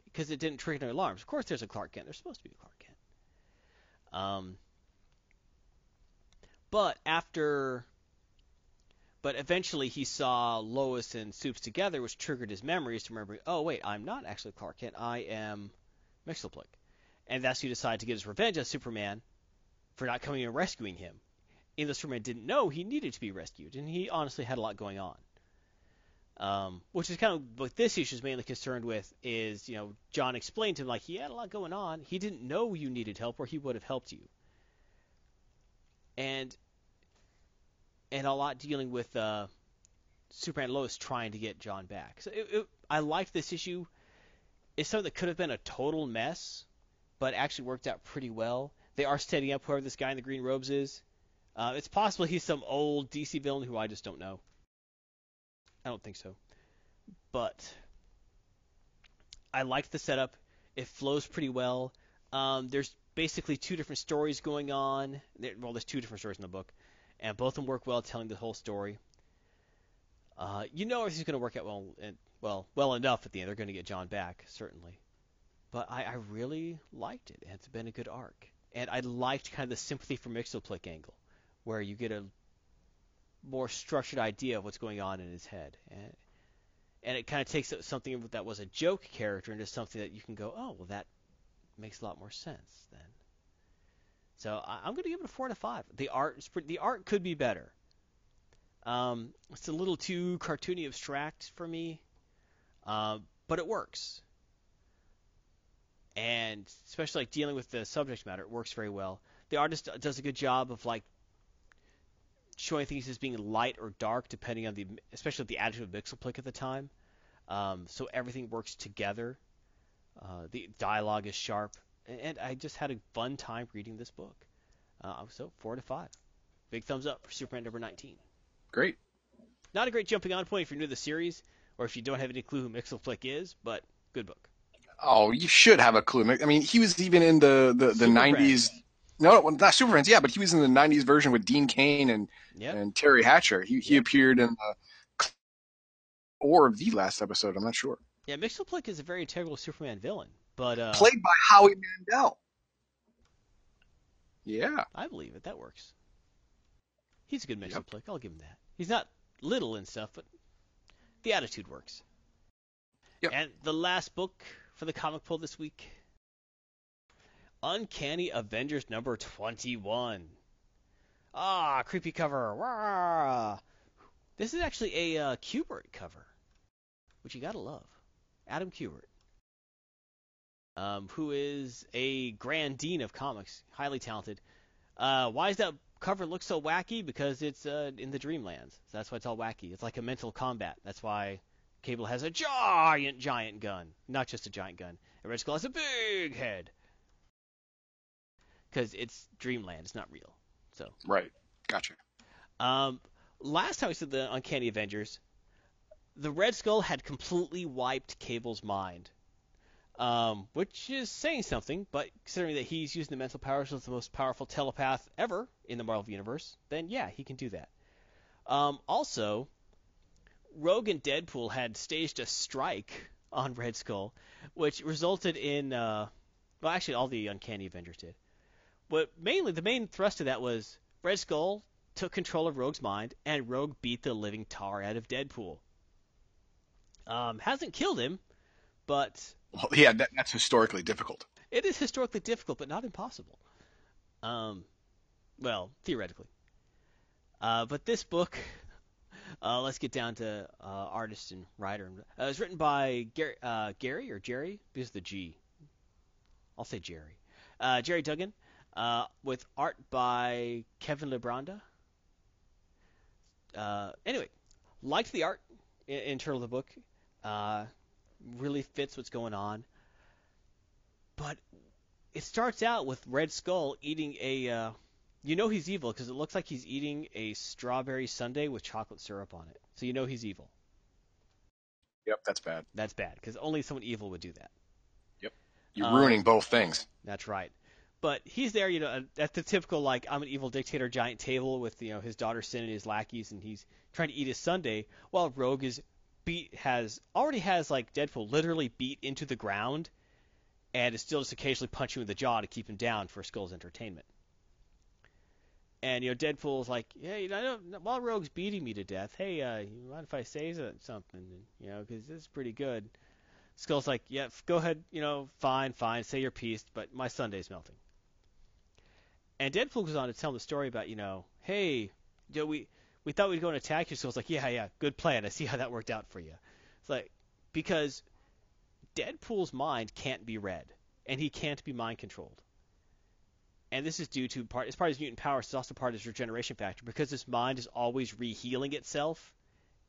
because it didn't trigger any alarms. Of course, there's a Clark Kent. There's supposed to be a Clark Kent. Um, but after, but eventually he saw Lois and Soups together, which triggered his memories to remember. Oh wait, I'm not actually Clark Kent. I am Mxyzptlk. and thus he decided to get his revenge on Superman for not coming and rescuing him. Even though Superman didn't know he needed to be rescued, and he honestly had a lot going on. Um, which is kind of what this issue is mainly concerned with is, you know, John explained to him like he had a lot going on. He didn't know you needed help, or he would have helped you. And and a lot dealing with uh, Superman Lois trying to get John back. So it, it, I liked this issue. It's something that could have been a total mess, but actually worked out pretty well. They are setting up whoever this guy in the green robes is. Uh, it's possible he's some old DC villain who I just don't know. I don't think so. But I like the setup. It flows pretty well. Um, there's basically two different stories going on. There, well, there's two different stories in the book, and both of them work well telling the whole story. Uh, you know everything's going to work out well, and, well, well enough at the end. They're going to get John back, certainly. But I, I really liked it. It's been a good arc, and I liked kind of the sympathy for Mxyzptlk angle, where you get a more structured idea of what's going on in his head, and and it kind of takes something that was a joke character into something that you can go, oh, well, that makes a lot more sense then. So I, am going to give it a four to five. The art, the art could be better. Um, it's a little too cartoony abstract for me, uh, but it works. And especially like dealing with the subject matter, it works very well. The artist does a good job of like showing things as being light or dark, depending on the, especially the attitude of Mxyzptlk at the time. Um, so everything works together. Uh, the dialogue is sharp, and I just had a fun time reading this book. Uh, so four to five, big thumbs up for Superman number 19. Great. Not a great jumping on point if you're new to the series, or if you don't have any clue who Mxyzptlk is, but good book. Oh, you should have a clue. I mean, he was even in the the, the 90s. No, not Super Friends. Yeah, but he was in the '90s version with Dean Cain and yep. and Teri Hatcher. He he appeared in the or the last episode. I'm not sure. Yeah, Mxyzptlk is a very integral Superman villain, but uh, played by Howie Mandel. Yeah, I believe it. That works. He's a good Mxyzptlk. Yep. I'll give him that. He's not little and stuff, but the attitude works. Yep. And the last book for the comic pull this week Uncanny Avengers number 21. Ah, creepy cover. This is actually a uh, Kubert cover, which you gotta love. Adam Kubert, um, who is a grand dean of comics, highly talented. Uh, why does that cover look so wacky? Because it's uh, in the Dreamlands. So that's why it's all wacky. It's like a mental combat. That's why Cable has a giant, giant gun. Not just a giant gun. And Red Skull has a big head because it's Dreamland. It's not real. So right, gotcha. Um, last time we said the Uncanny Avengers, the Red Skull had completely wiped Cable's mind, um, which is saying something. But considering that he's using the mental powers of the most powerful telepath ever in the Marvel universe, then yeah, he can do that. Um, also, Rogue and Deadpool had staged a strike on Red Skull, which resulted in uh, well, actually, all the Uncanny Avengers did but mainly the main thrust of that was Red Skull took control of Rogue's mind, and Rogue beat the living tar out of Deadpool. Um, hasn't killed him, but well, yeah, that, that's historically difficult. It is historically difficult, but not impossible. Um, well, theoretically. Uh, but this book, uh, let's get down to uh, artist and writer. Uh, it was written by Gary, uh, Gary or Jerry. This is the G. I'll say Jerry. Uh, Gerry Duggan uh, with art by Kevin Libranda. Uh, anyway, liked the art in, in of the book. Uh, really fits what's going on. But it starts out with Red Skull eating a. Uh, you know he's evil because it looks like he's eating a strawberry sundae with chocolate syrup on it. So you know he's evil. Yep, that's bad. That's bad because only someone evil would do that. Yep, you're ruining um, both things. That's right but he's there, you know, at the typical like I'm an evil dictator giant table with you know his daughter Sin and his lackeys, and he's trying to eat his sundae while Rogue is beat has already has like Deadpool literally beat into the ground, and is still just occasionally punching him with the jaw to keep him down for Skull's entertainment. And you know Deadpool's like, hey, you know, while Rogue's beating me to death, hey, uh, you mind if I say something? You know, because this is pretty good. Skull's like, yeah, go ahead, you know, fine, fine, say your piece, but my sundae's melting. And Deadpool goes on to tell him the story about, you know, hey, you know, we we thought we'd go and attack you. Skull's like, yeah, yeah, good plan. I see how that worked out for you. It's like because Deadpool's mind can't be read, and he can't be mind controlled. And this is due to part. It's part of his mutant powers. It's also part of his regeneration factor because his mind is always rehealing itself.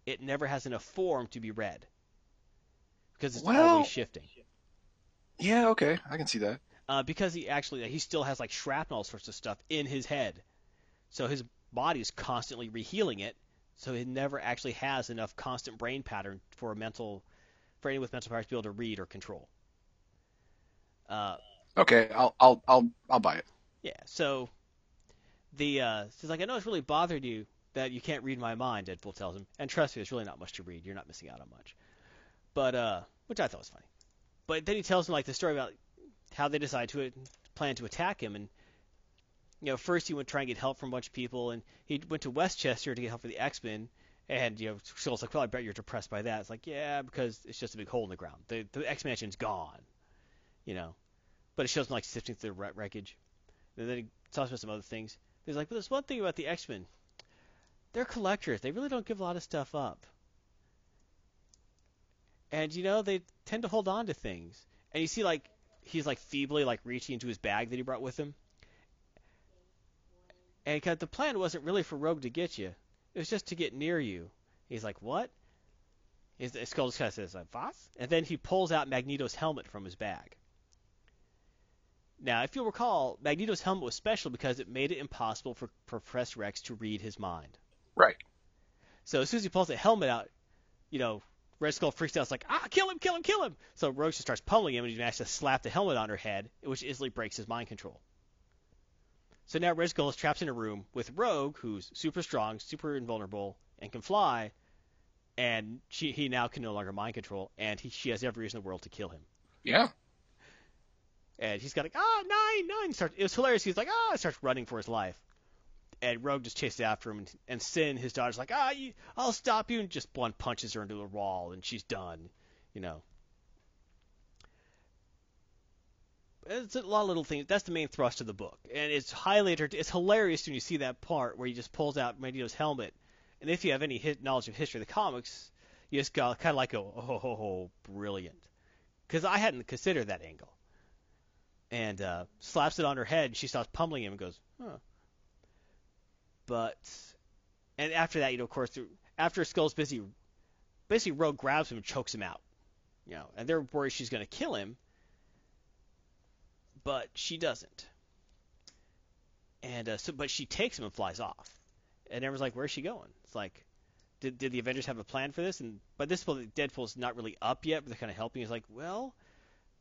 It never has enough form to be read because it's Well- always shifting. Yeah, okay, I can see that. Uh, because he actually he still has like shrapnel all sorts of stuff in his head, so his body is constantly rehealing it. So he never actually has enough constant brain pattern for a mental for anyone with mental powers to be able to read or control. Uh, Okay, I'll I'll I'll I'll buy it. yeah, so the uh, he's like, I know it's really bothered you that you can't read my mind. Deadpool tells him, and trust me, there's really not much to read. You're not missing out on much. But uh, which I thought was funny. But then he tells him like the story about how they decide to plan to attack him, and you know, first he went try and get help from a bunch of people, and he went to Westchester to get help for the X-Men. And you know, Skull's like, well, I bet you're depressed by that. It's like, yeah, because it's just a big hole in the ground. The the X Mansion's gone, you know. But it shows him like sifting through the wreckage. And then he talks about some other things. He's like, but there's one thing about the X-Men. They're collectors. They really don't give a lot of stuff up. And you know, they tend to hold on to things. And you see like he's like feebly like reaching into his bag that he brought with him. And 'cause the plan wasn't really for Rogue to get you. It was just to get near you. He's like, what? His Skull just kind of says, "Was?" And then he pulls out Magneto's helmet from his bag. Now, if you'll recall, Magneto's helmet was special because it made it impossible for Professor X to read his mind. Right. So as soon as he pulls the helmet out, you know, Red Skull freaks out. It's like, ah, kill him, kill him, kill him. So Rogue just starts pummeling him, and he manages to slap the helmet on her head, which instantly breaks his mind control. So now Red Skull is trapped in a room with Rogue, who's super strong, super invulnerable, and can fly, and she he now can no longer mind control, and he, she has every reason in the world to kill him. Yeah. And he's got like, ah, nine, nine. Starts, it was hilarious. He's like, ah, starts running for his life. And Rogue just chases after him. And, and Sin, his daughter's like, ah, you, I'll stop you. And just blunt punches her into a wall, and she's done. You know. It's a lot of little things. That's the main thrust of the book, and it's highly It's hilarious when you see that part where he just pulls out Magneto's helmet, and if you have any hit knowledge of history of the comics, you just got kind of like, oh, oh, oh, oh brilliant, because I hadn't considered that angle and uh, slaps it on her head. And she starts pummeling him and goes, huh. But, and after that, you know, of course, after Skull's busy, basically Rogue grabs him and chokes him out. You know, and they're worried she's going to kill him, but she doesn't. And uh, so, but she takes him and flies off. And everyone's like, "Where's she going?" It's like, did did the Avengers have a plan for this? And by this point, Deadpool's not really up yet, but they're kind of helping. He's like, "Well,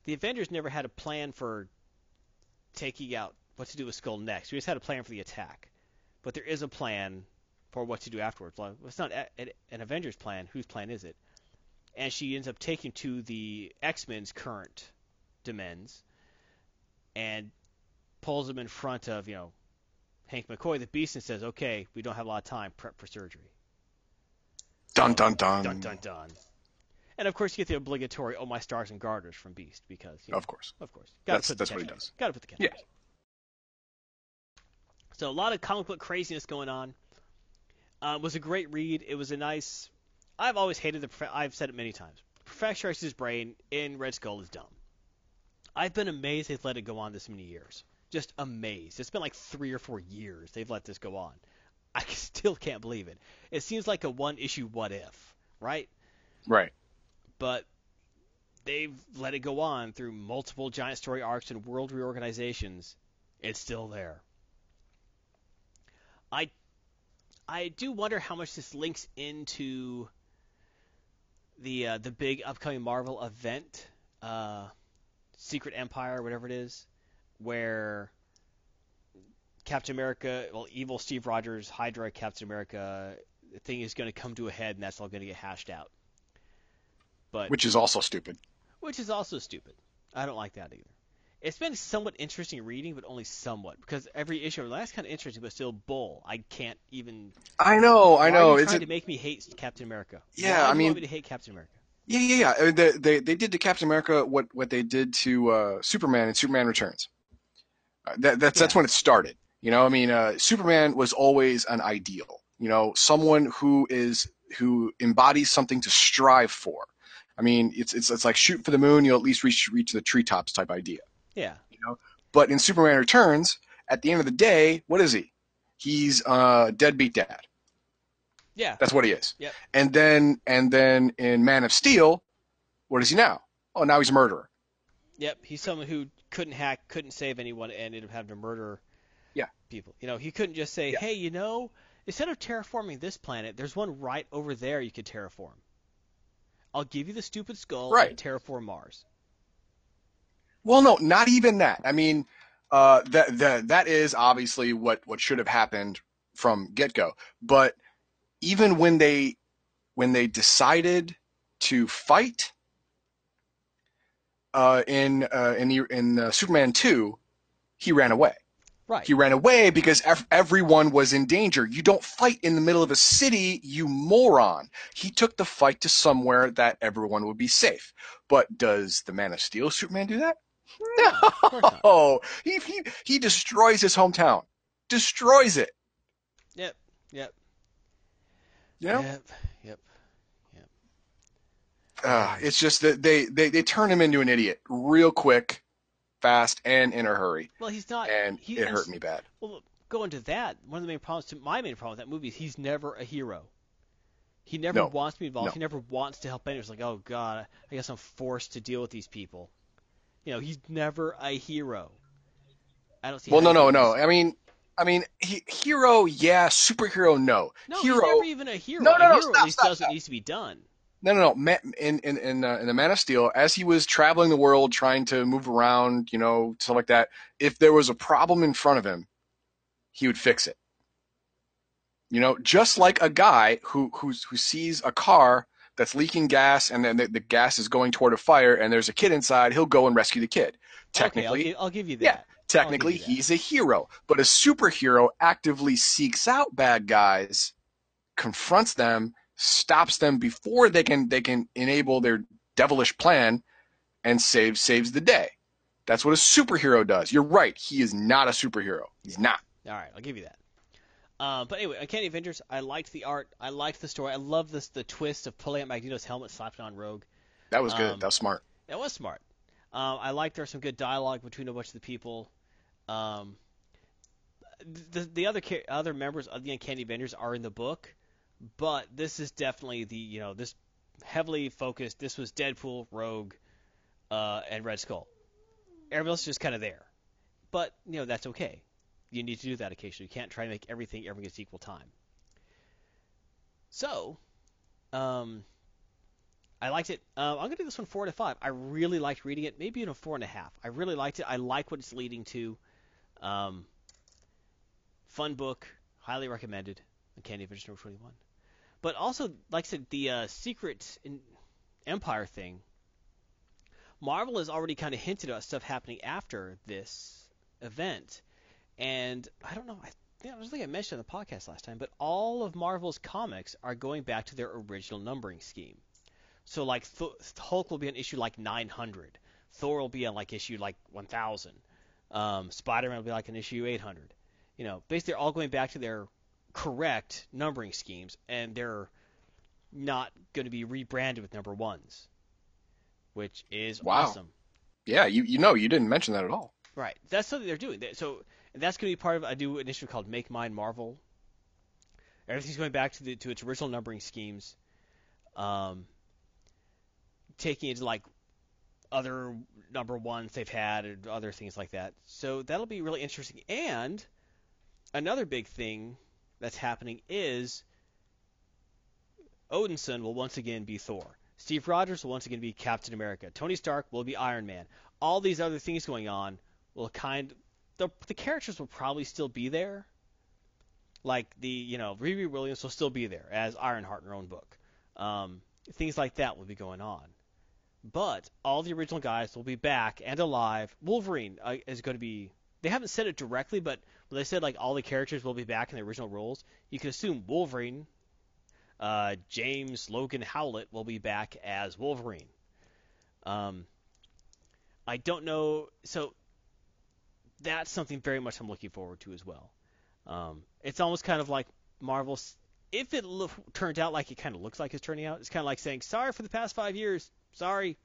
the Avengers never had a plan for taking out what to do with Skull next. We just had a plan for the attack, but there is a plan for what to do afterwards. Well, it's not a, an Avengers plan. Whose plan is it? And she ends up taking to the X Men's current demens and pulls them in front of you know Hank McCoy, the Beast, and says, "Okay, we don't have a lot of time. Prep for surgery." Dun dun dun. Dun dun dun. And of course, you get the obligatory "Oh my stars and garters" from Beast because you know, Of course. of course, gotta That's- put that's the what he does. Gotta put the catch. Yeah. So a lot of comic book craziness going on. Uh, it was a great read. It was a nice. I've always hated the. I've said it many times. Professor X's brain in Red Skull is dumb. I've been amazed they've let it go on this many years. Just amazed. It's been like three or four years they've let this go on. I still can't believe it. It seems like a one issue what if, right? Right. but they've let it go on through multiple giant story arcs and world reorganizations. It's still there. I I do wonder how much this links into the uh, the big upcoming Marvel event, uh, Secret Empire, whatever it is, where Captain America, well, evil Steve Rogers, Hydra, Captain America, the thing is going to come to a head, and that's all going to get hashed out. But Which is also stupid. which is also stupid. I don't like that either. It's been somewhat interesting reading, but only somewhat because every issue, that's kind of interesting, but still bull. I can't even. I know. I know. It's trying a, to make me hate Captain America. Yeah, Why I mean- want me to hate Captain America. Yeah, yeah, yeah. Uh, They, they they did to Captain America what what they did to uh, Superman in Superman Returns. Uh, that that's that's when it started. You know, I mean, uh, Superman was always an ideal. You know, someone who is who embodies something to strive for. I mean, it's it's it's like shoot for the moon. You'll at least reach reach the treetops type idea. Yeah. You know? But in Superman Returns, at the end of the day, what is he? He's a deadbeat dad. Yeah. That's what he is. Yep. And then and then in Man of Steel, what is he now? Oh, now he's a murderer. Yep. He's someone who couldn't hack, couldn't save anyone, and ended up having to murder Yeah. people. You know, he couldn't just say, Yeah. hey, you know, instead of terraforming this planet, there's one right over there you could terraform. I'll give you the stupid skull Right. and terraform Mars. Well, no, not even that. I mean, uh, that that that is obviously what what should have happened from get go. But even when they when they decided to fight uh, in uh, in the, in uh, Superman two, he ran away. Right. He ran away because ev- everyone was in danger. You don't fight in the middle of a city, you moron. He took the fight to somewhere that everyone would be safe. But does the Man of Steel Superman do that? No. He, he, he destroys his hometown. Destroys it. Yep. Yep. Know? Yep. Yep. Uh, it's just that they, they, they turn him into an idiot real quick, fast, and in a hurry. Well, he's not. And he, it hurt me bad. Well, going to that, one of the main problems to my main problem with that movie is he's never a hero. He never No. wants to be involved. No. He never wants to help anyone. It's like, oh god, I guess I'm forced to deal with these people. You know, he's never a hero. I don't see. Well, no, no, no. I mean, I mean, he, hero, yeah. Superhero, no. No, hero, he's never even a hero. No, no, a no, hero stop, at least stop, does what needs to be done. No, no, no. Ma- In in in, uh, in the Man of Steel, as he was traveling the world, trying to move around, you know, stuff like that. If there was a problem in front of him, he would fix it. You know, just like a guy who who's, who sees a car that's leaking gas, and then the, the gas is going toward a fire, and there's a kid inside, he'll go and rescue the kid. Technically, okay, I'll, gi- I'll give you that. Yeah, technically he's a hero, but a superhero actively seeks out bad guys, confronts them, stops them before they can they can enable their devilish plan, and saves saves the day. That's what a superhero does. You're right. He is not a superhero. He's not. All right, I'll give you that. Uh, but anyway, Uncanny Avengers, I liked the art, I liked the story, I love this the twist of pulling out Magneto's helmet, slapping on Rogue. That was good. Um, that was smart. That was smart. Um, I like there's some good dialogue between a bunch of the people. Um, the the other other members of the Uncanny Avengers are in the book, but this is definitely the you know this heavily focused. This was Deadpool, Rogue, uh, and Red Skull. Everybody else is just kind of there, but you know that's okay. You need to do that occasionally. You can't try to make everything gets equal time. So, um, I liked it. Uh, I'm gonna do this one four to five. I really liked reading it. Maybe even a four and a half. I really liked it. I like what it's leading to. Um, fun book, highly recommended. Uncanny Avengers number 21. But also, like I said, the uh, Secret Empire thing. Marvel has already kind of hinted about stuff happening after this event, and I don't know. I, think I don't think I mentioned on the podcast last time, but all of Marvel's comics are going back to their original numbering scheme. So like Th- Hulk will be on issue like 900. Thor will be on like issue like 1000. Um, Spider-Man will be like an issue 800. You know, basically they're all going back to their correct numbering schemes, and they're not going to be rebranded with number ones, which is Wow. awesome. Yeah, you you know you didn't mention that at all. Right. That's something they're doing. They- So and that's going to be part of I do issue called Make Mine Marvel. Everything's going back to the to its original numbering schemes. Um, taking it to like other number ones they've had and other things like that. So that'll be really interesting. And another big thing that's happening is Odinson will once again be Thor. Steve Rogers will once again be Captain America. Tony Stark will be Iron Man. All these other things going on will kind the the characters will probably still be there. Like the you know Riri Williams will still be there as Ironheart in her own book. Um, things like that will be going on. But all the original guys will be back and alive. Wolverine uh, is going to be. They haven't said it directly, but when they said like all the characters will be back in their original roles, you can assume Wolverine, uh, James Logan Howlett will be back as Wolverine. Um, I don't know. So that's something very much I'm looking forward to as well. Um, it's almost kind of like Marvel's. If it lo- turns out like it kind of looks like it's turning out, it's kind of like saying, "Sorry for the past five years. Sorry."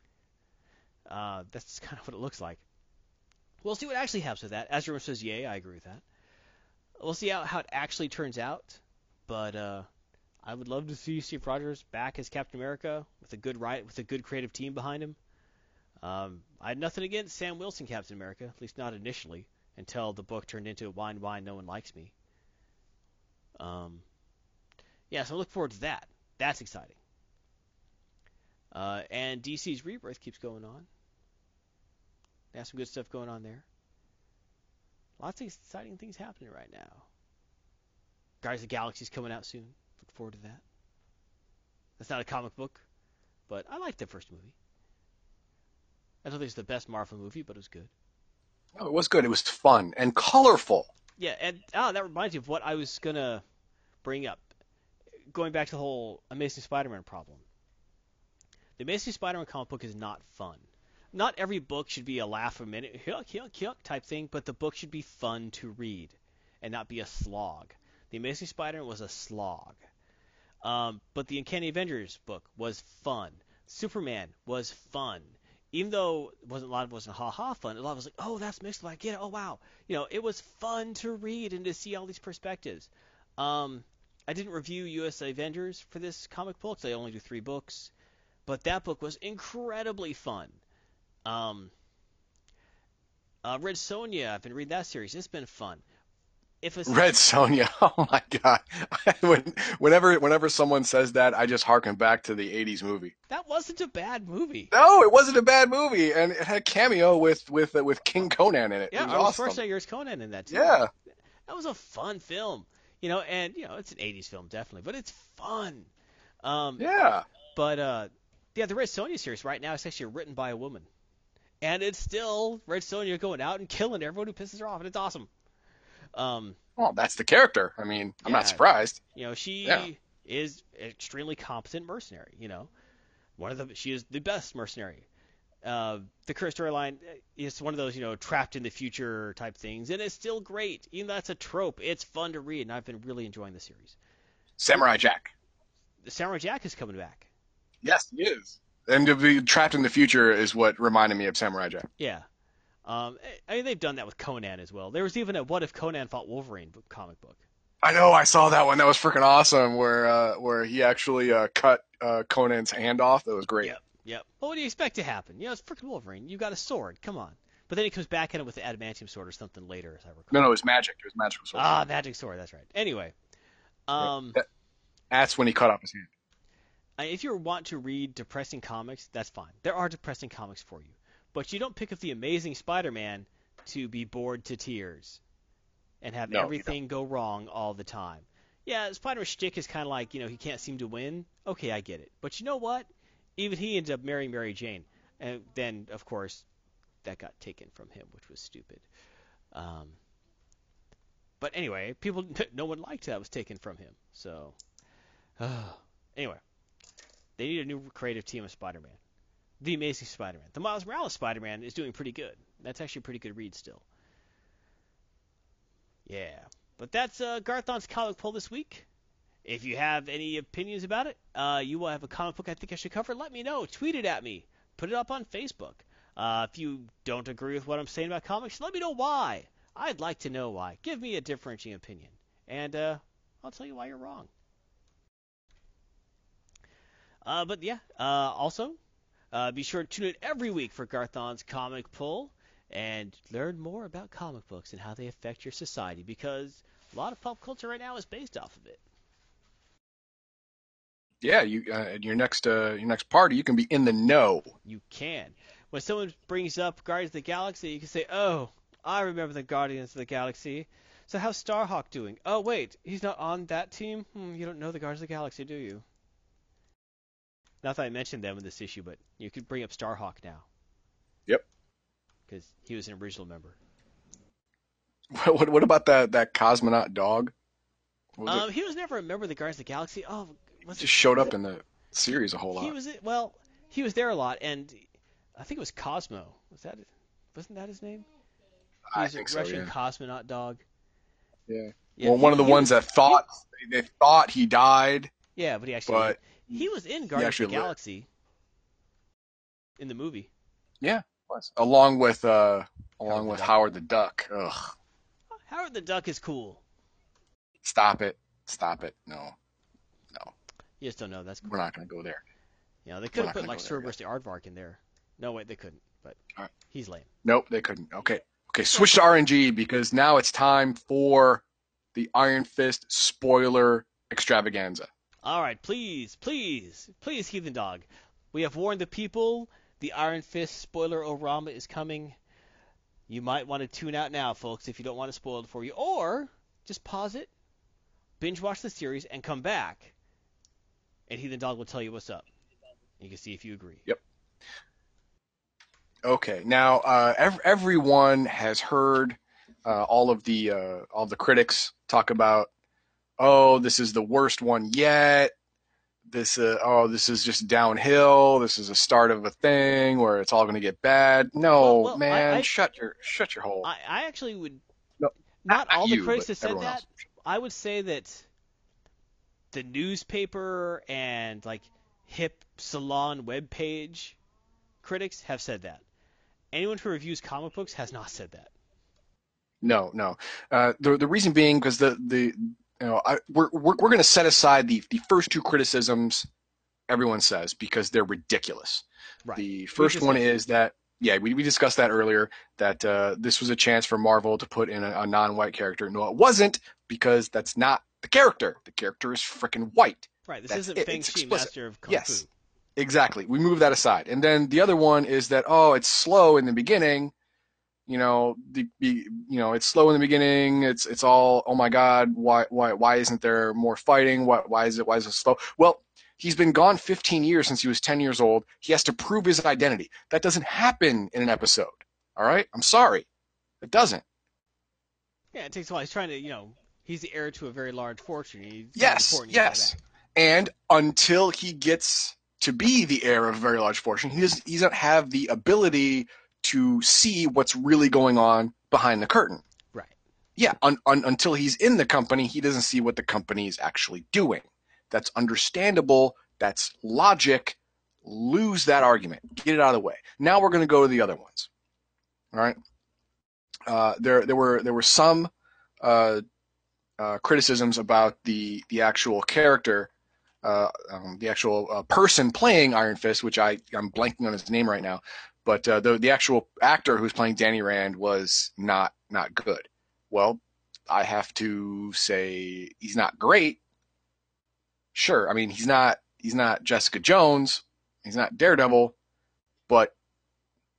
Uh, that's kind of what it looks like. We'll see what actually happens with that. Ezra says, "Yay, I agree with that." We'll see how, how it actually turns out, but uh, I would love to see Steve Rogers back as Captain America with a good right with a good creative team behind him. Um, I had nothing against Sam Wilson Captain America, at least not initially, until the book turned into Whine Whine No One Likes Me. Um, yeah, so I look forward to that. That's exciting. Uh, and DC's Rebirth keeps going on. They have some good stuff going on there. Lots of exciting things happening right now. Guardians of the Galaxy's coming out soon. Look forward to that. That's not a comic book, but I liked the first movie. I don't think it's the best Marvel movie, but it was good. Oh, it was good. It was fun and colorful. Yeah, and ah, that reminds me of what I was gonna bring up. Going back to the whole Amazing Spider-Man problem. The Amazing Spider-Man comic book is not fun. Not every book should be a laugh a minute, yuck, yuck, yuck type thing, but the book should be fun to read and not be a slog. The Amazing Spider-Man was a slog. Um, but the Uncanny Avengers book was fun. Superman was fun. Even though it wasn't a lot of it wasn't ha ha fun, a lot of it was like, oh, that's mixed. I get it. Oh wow, you know, it was fun to read and to see all these perspectives. Um, I didn't review U.S. Avengers for this comic book, so I only do three books, but that book was incredibly fun. Um, uh, Red Sonja, I've been reading that series. It's been fun. If a Red Sonja. Oh my god. when, whenever whenever someone says that, I just harken back to the '80s movie. that wasn't a bad movie. No, it wasn't a bad movie, and it had a cameo with with uh, with King Conan in it. Yeah, it was Arnold awesome. Schwarzenegger's Conan in that too. Yeah. that was a fun film. You know, and you know, it's an '80s film definitely, but it's fun. Um, Yeah. But uh, yeah, the Red Sonja series right now is actually written by a woman, and it's still Red Sonja going out and killing everyone who pisses her off, and it's awesome. Um, Well, that's the character. I mean, I'm Yeah. not surprised. you know, she Yeah. is an extremely competent mercenary. You know, one of the she is the best mercenary. Uh, the current storyline is one of those you know trapped in the future type things, and it's still great. Even that's a trope, it's fun to read, and I've been really enjoying the series. Samurai Jack. The Samurai Jack is coming back. Yes, he is. And to be trapped in the future is what reminded me of Samurai Jack. Yeah. Um, I mean, they've done that with Conan as well. There was even a What If Conan Fought Wolverine comic book. I know. I saw that one. That was freaking awesome. Where uh, where he actually uh, cut uh, Conan's hand off. That was great. Yep. Yep. Well, what do you expect to happen? You know, it's freaking Wolverine. You got a sword. Come on. But then he comes back at it with the adamantium sword or something later, as I recall. No, no, it was magic. It was magical sword. Ah, magic sword. That's right. Anyway, um, That- That's when he cut off his hand. If you want to read depressing comics, that's fine. There are depressing comics for you, but you don't pick up the Amazing Spider-Man to be bored to tears and have No, everything go wrong all the time. Yeah, Spider-Man's shtick is kind of like you know he can't seem to win. Okay, I get it. But you know what? Even he ended up marrying Mary Jane, and then of course that got taken from him, which was stupid. Um, but anyway, people, no one liked that was taken from him. So, anyway, they need a new creative team of Spider-Man. The Amazing Spider-Man. The Miles Morales Spider-Man is doing pretty good. That's actually a pretty good read still. Yeah, but that's uh, Garthon's comic poll this week. If you have any opinions about it, uh, you will have a comic book I think I should cover. Let me know. Tweet it at me. Put it up on Facebook. Uh, if you don't agree with what I'm saying about comics, let me know why. I'd like to know why. Give me a differentiating opinion, and uh, I'll tell you why you're wrong. Uh, but yeah, uh, also, uh, be sure to tune in every week for Garthon's Comic Pull and learn more about comic books and how they affect your society because a lot of pop culture right now is based off of it. Yeah, you uh, at your next uh, your next party, you can be in the know. You can. When someone brings up Guardians of the Galaxy, you can say, "Oh, I remember the Guardians of the Galaxy." So how's Starhawk doing? Oh wait, he's not on that team. Hmm, you don't know the Guardians of the Galaxy, do you? Not that I mentioned them in this issue, but you could bring up Starhawk now. Yep. Because he was an original member. What, what, what about that that cosmonaut dog? Was it? Um, he was never a member of the Guardians of the Galaxy. Oh, was Just it- showed up it- in the series a whole lot. He was well, he was there a lot, and I think it was Cosmo. Was that wasn't that his name? He I think a so, Russian yeah. cosmonaut dog. Yeah. Yeah, well, he- one of the ones was- that thought they thought he died. Yeah, but he actually But he was in Guardians of the lived. Galaxy in the movie. Yeah, was along with uh along Howard with Duck. Howard the Duck. Ugh. Howard the Duck is cool. Stop it. Stop it. No. No. You just don't know. That's cool. We're not gonna go there. You know, they could have put like Cerebus the Aardvark in there. No, wait, they couldn't. But he's lame. Nope, they couldn't. Okay. Okay, switch to RNG because now it's time for the Iron Fist spoiler extravaganza. All right, please, please, please, Heathen Dog. We have warned the people. The Iron Fist spoiler orama is coming. You might want to tune out now, folks, if you don't want it spoiled for you, or just pause it, binge watch the series, and come back, and Heathen Dog will tell you what's up. You can see if you agree. Yep. Okay, now uh, ev- everyone has heard uh, all of the uh, all the critics talk about, oh, this is the worst one yet. This uh, oh, this is just downhill. This is a start of a thing where it's all going to get bad. No, Well, well, man, I- shut your shut your hole. I, I actually would. No, not not all the critics have said that. else. I would say that the newspaper and like hip salon webpage critics have said that. Anyone who reviews comic books has not said that. No, no. Uh, the the reason being because the the you know I, we're we're we're going to set aside the the first two criticisms everyone says because they're ridiculous. Right. The first one is that yeah we we discussed that earlier that uh, this was a chance for Marvel to put in a, a non-white character. No, it wasn't because that's not the character. The character is freaking white. Right. This That's isn't. Feng Shi. Master of Kung Yes. Fu. Exactly. We move that aside. And then the other one is that oh, it's slow in the beginning. You know, the, the you know, it's slow in the beginning. It's it's all oh my god, why why why isn't there more fighting? Why why is it why is it slow? Well, he's been gone 15 years since he was 10 years old. He has to prove his identity. That doesn't happen in an episode. All right? I'm sorry. It doesn't. Yeah, it takes a while. He's trying to, you know, he's the heir to a very large fortune. He's Yes, important yes. And until he gets to be the heir of a very large fortune, he doesn't, he doesn't have the ability to see what's really going on behind the curtain. Right. Yeah, un, un, until he's in the company, he doesn't see what the company is actually doing. That's understandable. That's logic. Lose that argument. Get it out of the way. Now we're going to go to the other ones. All right. Uh, there, there were there were some uh, uh, criticisms about the the actual character, uh, um, the actual uh, person playing Iron Fist, which I I'm blanking on his name right now, but uh, the the actual actor who's playing Danny Rand was not not good. Well, I have to say he's not great. Sure, I mean he's not he's not Jessica Jones, he's not Daredevil, but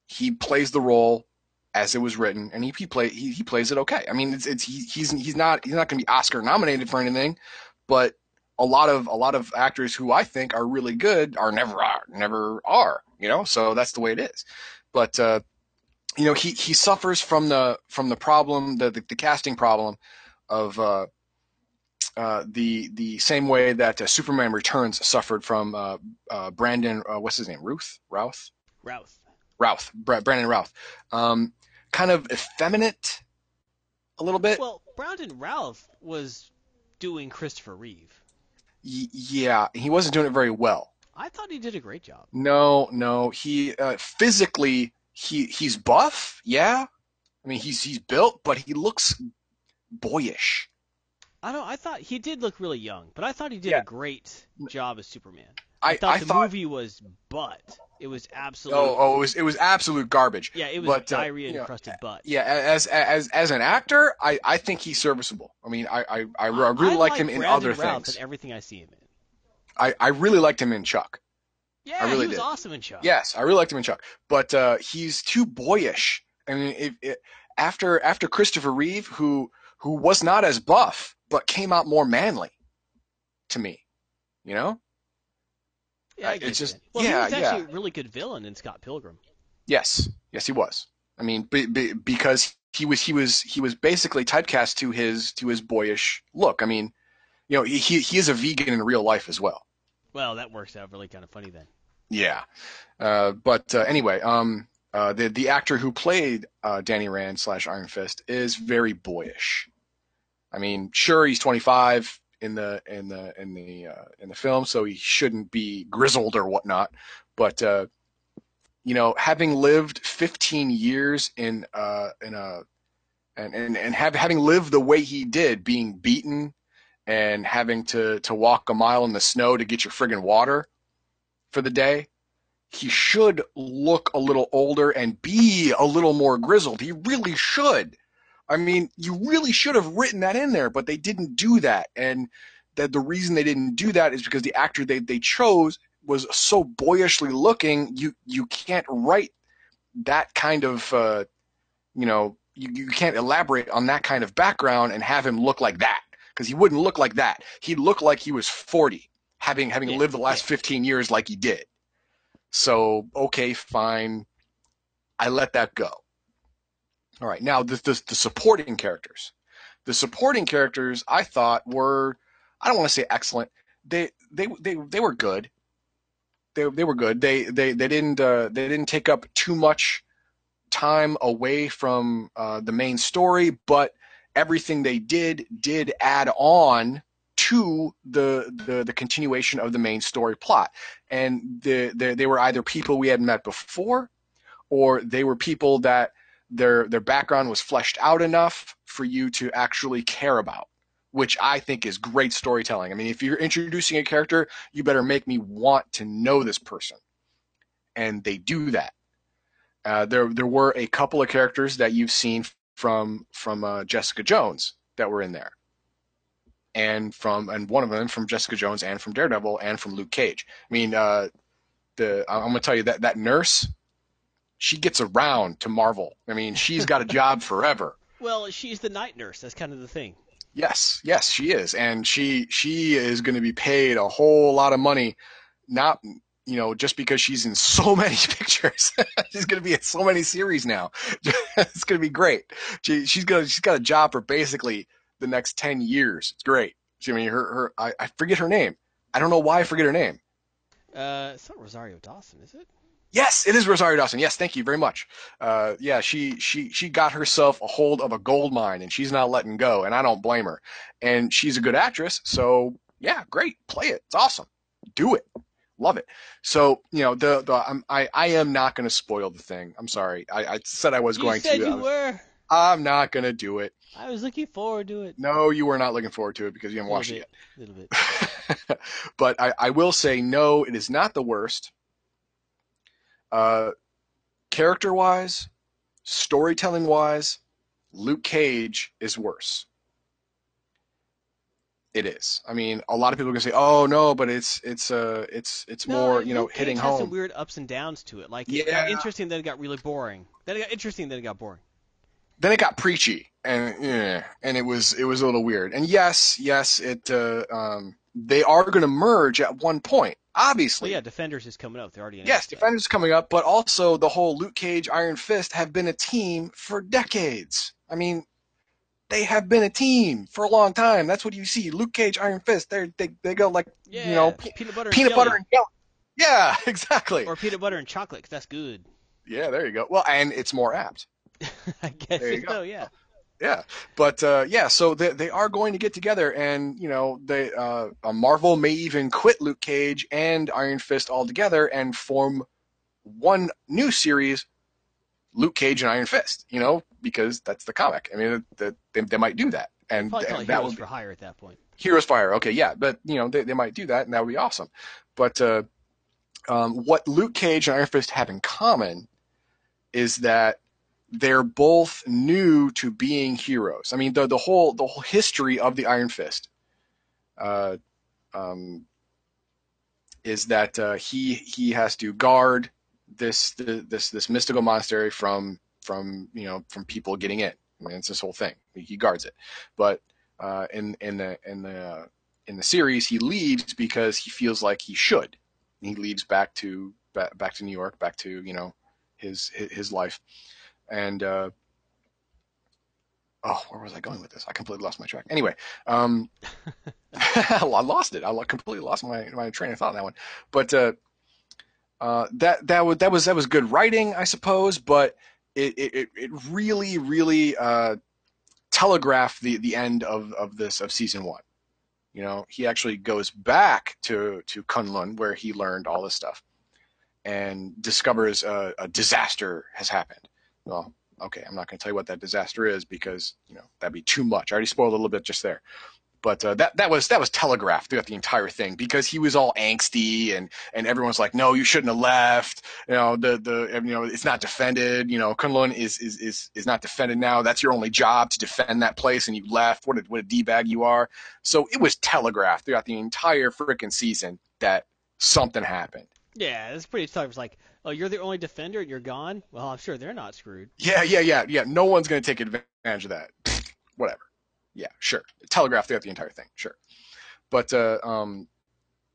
he plays the role as it was written, and he he play he, he plays it okay. I mean, it's it's he, he's he's not he's not going to be Oscar nominated for anything, but a lot of a lot of actors who I think are really good are never are never are. You know, so that's the way it is. But uh, you know, he he suffers from the from the problem the the, the casting problem of. Uh, uh, the the same way that uh, Superman Returns suffered from uh, uh, Brandon, uh, what's his name, Ruth, Routh, Routh. Routh, Bra- Brandon Routh, um, kind of effeminate, a little bit. Well, Brandon Routh was doing Christopher Reeve. Y- yeah, he wasn't doing it very well. I thought he did a great job. No, no, he uh, physically he he's buff, yeah. I mean, he's he's built, but he looks boyish. I don't. I thought he did look really young, but I thought he did Yeah. a great job as Superman. I I thought I the thought movie was butt. It was absolute. oh oh it was it was absolute garbage. yeah, it was but, uh, diarrhea you know, encrusted butt. Yeah, as as as an actor, I, I think he's serviceable. I mean, I I, I, really I liked like him in Brandon other Routh things. everything I see him in. I, I really liked him in Chuck. Yeah, really he was did. awesome in Chuck. Yes, I really liked him in Chuck, but uh, he's too boyish. I mean, if, if, after after Christopher Reeve, who who was not as buff but came out more manly, to me, you know. yeah, I it's just- that. Well, yeah, he was actually a really good villain in Scott Pilgrim. Yes, yes, he was. I mean, be, be, because he was he was he was basically typecast to his to his boyish look. I mean, you know, he he is a vegan in real life as well. Well, that works out really kind of funny then. Yeah, uh, but uh, anyway, um, uh, the the actor who played uh, Danny Rand slash Iron Fist is very boyish. I mean, sure, he's 25 in the in the in the uh, in the film, so he shouldn't be grizzled or whatnot. But uh, you know, having lived 15 years in uh, in a and and and have, having lived the way he did, being beaten and having to to walk a mile in the snow to get your friggin' water for the day, he should look a little older and be a little more grizzled. He really should. I mean, you really should have written that in there, but they didn't do that. And that the reason they didn't do that is because the actor they, they chose was so boyishly looking. You you can't write that kind of uh, you know you, you can't elaborate on that kind of background and have him look like that because he wouldn't look like that. He'd look like he was 40, having having Yeah, lived the last yeah. 15 years like he did. So okay, fine, I let that go. All right, now the, the the supporting characters, the supporting characters I thought were I don't want to say excellent. They they they they were good. They they were good. They they they didn't uh, they didn't take up too much time away from uh, the main story, but everything they did did add on to the, the the continuation of the main story plot. And the, the, they were either people we had met before, or they were people that their their background was fleshed out enough for you to actually care about. Which I think is great storytelling. I mean, if you're introducing a character, you better make me want to know this person, and they do that. Uh, there there were a couple of characters that you've seen from from uh, Jessica Jones that were in there, and from and one of them from Jessica Jones and from Daredevil and from Luke Cage. I mean, uh, the I'm gonna tell you that that nurse, she gets around to Marvel. I mean, she's got a job forever. Well, she's the night nurse. That's kind of the thing. Yes, yes, she is, and she she is going to be paid a whole lot of money, not you know just because she's in so many pictures. she's going to be in so many series now. it's going to be great. She she's got she's got a job for basically the next ten years. It's great. She, I mean, her her I, I forget her name. I don't know why I forget her name. Uh, it's not Rosario Dawson, is it? Yes, it is Rosario Dawson. Yes, thank you very much. Uh, yeah, she she she got herself a hold of a gold mine, and she's not letting go, and I don't blame her. And she's a good actress, so yeah, great, play it. It's awesome. Do it. Love it. So you know the the I'm, I I am not going to spoil the thing. I'm sorry. I, I said I was you going said to. You was- were. I'm not going to do it. I was looking forward to it. No, you were not looking forward to it because you haven't watched it bit, little bit. but I, I will say no, it is not the worst. Uh, character wise, storytelling wise, Luke Cage is worse. It is. I mean, a lot of people are gonna say, "Oh no," but it's it's uh it's it's No, more you know Luke Cage hitting has home. some weird ups and downs to it. Like it got interesting, then it got really boring. Then it got interesting, then it got boring. then it got preachy and yeah, and it was it was a little weird. And yes, yes, it uh, um they are going to merge at one point, Well, obviously. yeah, Defenders is coming up. They're already Yes, that. Defenders is coming up, but also the whole Luke Cage Iron Fist have been a team for decades. I mean, they have been a team for a long time. That's what you see. Luke Cage Iron Fist. They they they go like Yeah, you know pe- peanut butter, and peanut jelly. butter and jelly. Yeah, exactly. or peanut butter and chocolate. 'cause that's good. yeah, there you go. Well, and it's more apt. I guess There you go. so. Yeah. Yeah, but uh, yeah, so they they are going to get together, and you know, they uh, uh, Marvel may even quit Luke Cage and Iron Fist altogether and form one new series, Luke Cage and Iron Fist. You know, because that's the comic. I mean, that they, they might do that, and th- that Heroes would for Hire at that point. Heroes Fire. Okay, yeah, but you know, they they might do that, and that would be awesome. But uh, um, what Luke Cage and Iron Fist have in common is that they're both new to being heroes. I mean, the the whole the whole history of the Iron Fist uh, um, is that uh, he he has to guard this this this mystical monastery from from you know from people getting in. I mean, it's this whole thing. He guards it, but uh, in in the in the uh, in the series, he leaves because he feels like he should. He leaves back to back, back to New York, back to you know his his, his life, and uh, oh, where was I going with this? I completely lost my track. Anyway, um, I lost it. I completely lost my my train of thought on that one. But uh, uh, that that was that was that was good writing, I suppose. But it it, it really really uh, telegraphed the the end of of this of season one. You know, he actually goes back to to Kunlun where he learned all this stuff, and discovers a, a disaster has happened. Well, okay, I'm not going to tell you what that disaster is because you know that'd be too much. I already spoiled a little bit just there. But uh, that that was that was telegraphed throughout the entire thing because he was all angsty and and everyone's like, no, you shouldn't have left. You know the the you know it's not defended. You know Kunlun is is is is not defended now. That's your only job to defend that place, and you left. What a what a d bag you are. So it was telegraphed throughout the entire freaking season that something happened. Yeah, it's pretty tough. It's like, oh, you're the only defender and you're gone. Well, I'm sure they're not screwed. Yeah, yeah, yeah, yeah. No one's going to take advantage of that. Whatever. Yeah, sure. Telegraph throughout the entire thing. Sure. But uh, um,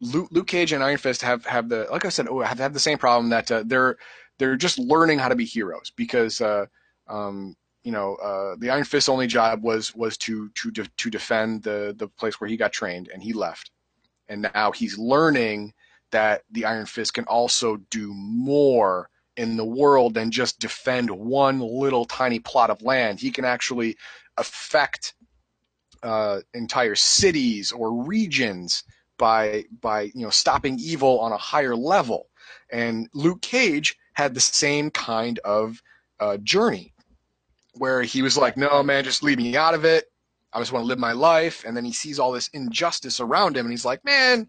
Luke, Cage and Iron Fist have, have the like I said, oh, have, have the same problem that uh, they're they're just learning how to be heroes because uh, um, you know uh, the Iron Fist's only job was was to to de- to defend the the place where he got trained and he left, and now he's learning that the Iron Fist can also do more in the world than just defend one little tiny plot of land. He can actually affect uh, entire cities or regions by by you know stopping evil on a higher level. And Luke Cage had the same kind of uh, journey where he was like, "No, man, just leave me out of it. I just want to live my life." And then he sees all this injustice around him, and he's like, "Man."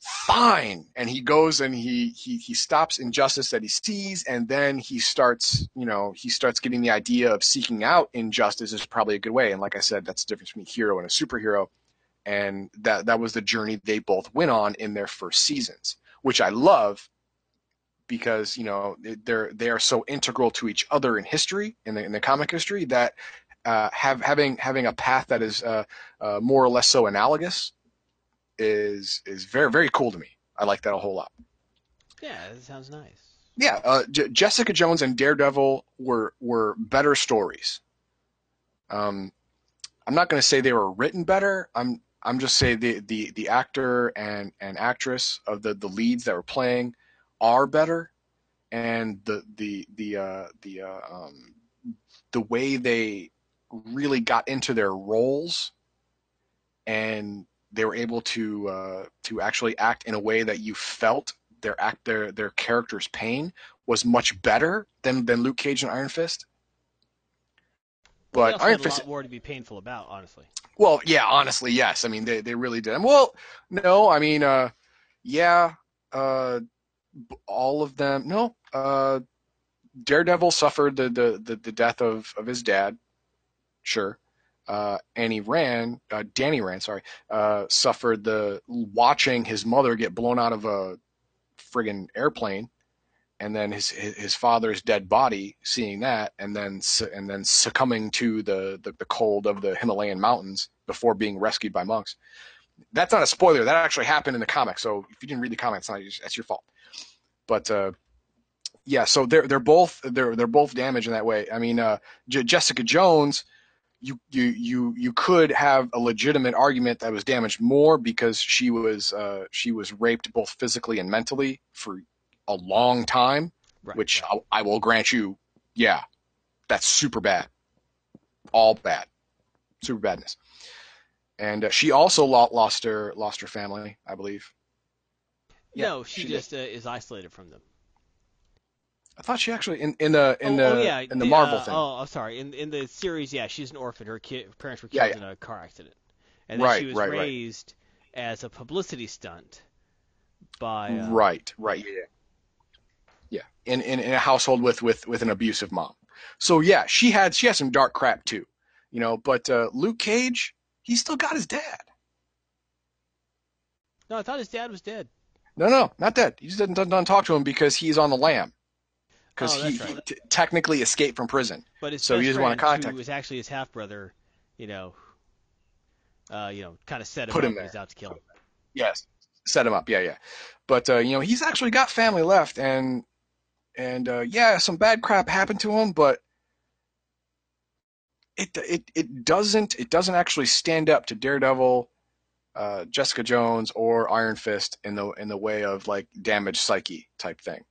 Fine. And he goes and he he he stops injustice that he sees and then he starts you know he starts getting the idea of seeking out injustice is probably a good way. And like i said that's the difference between a hero and a superhero. And that that was the journey they both went on in their first seasons which i love because you know they're they are so integral to each other in history in the in the comic history that uh, have having having a path that is uh, uh, more or less so analogous is is very very cool to me. I like that a whole lot. Yeah, that sounds nice. Yeah, uh, J- Jessica Jones and Daredevil were were better stories. Um, I'm not going to say they were written better. I'm I'm just saying the, the the actor and and actress of the the leads that were playing are better, and the the the uh, the uh, um, the way they really got into their roles and they were able to uh, to actually act in a way that you felt their act their their character's pain was much better than than Luke Cage and Iron Fist. But Iron had a Fist, lot more to be painful about, honestly. well, yeah, honestly, yes. I mean, they they really did. Well, no, I mean, uh, yeah, uh, all of them. No, uh, Daredevil suffered the the the, the death of of his dad. Sure. Uh, Annie Rand, uh, Danny Rand, sorry, uh, suffered the watching his mother get blown out of a friggin' airplane, and then his his father's dead body, seeing that, and then and then succumbing to the, the the cold of the Himalayan mountains before being rescued by monks. That's not a spoiler. That actually happened in the comic. So if you didn't read the comic, it's not that's your fault. But uh, yeah, so they're they're both they're they're both damaged in that way. I mean, uh, J- Jessica Jones you you you you could have a legitimate argument that was damaged more because she was uh, she was raped both physically and mentally for a long time, Right. which right. I, I will grant you, yeah, that's super bad, all bad, super badness. And uh, she also lost her lost her family, I believe. yeah, no, she, she just uh, is isolated from them. I thought she actually in in the in oh, the oh, yeah, in the Marvel uh, thing. Oh, I'm sorry. In in the series, yeah, she's an orphan. Her ki- parents were Yeah, killed in a car accident, and then Right, she was right, right. raised as a publicity stunt by. Uh, Right, right, yeah, yeah. In, in in a household with with with an abusive mom. So yeah, she had she had some dark crap too, you know. But uh, Luke Cage, he still got his dad. No, I thought his dad was dead. No, no, not dead. He just doesn't, doesn't, doesn't talk to him because he's on the lam. Because Oh, he, that's he t- technically escaped from prison. But his So he best doesn't wanna friend, contact- who was actually his half brother, you know, uh, you know, kind of set him Put up. him and He's there. out to kill him. Yes, set him up. Yeah, yeah. But uh, you know, he's actually got family left, and and uh, yeah, some bad crap happened to him, but it it it doesn't it doesn't actually stand up to Daredevil, uh, Jessica Jones, or Iron Fist in the in the way of like damaged psyche type thing.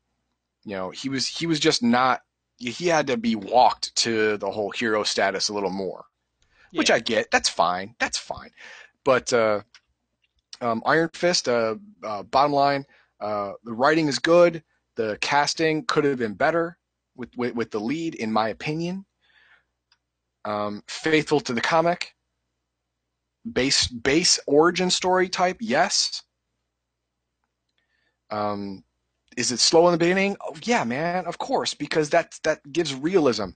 You know, he was he was just not. He had to be walked to the whole hero status a little more, which I get. That's fine. That's fine. But uh, um, Iron Fist, uh, uh, bottom line, uh, the writing is good. The casting could have been better with, with, with the lead, in my opinion. Um, faithful to the comic. Base base origin story type, yes. Um, is it slow in the beginning? Oh, yeah, man, of course, because that that gives realism.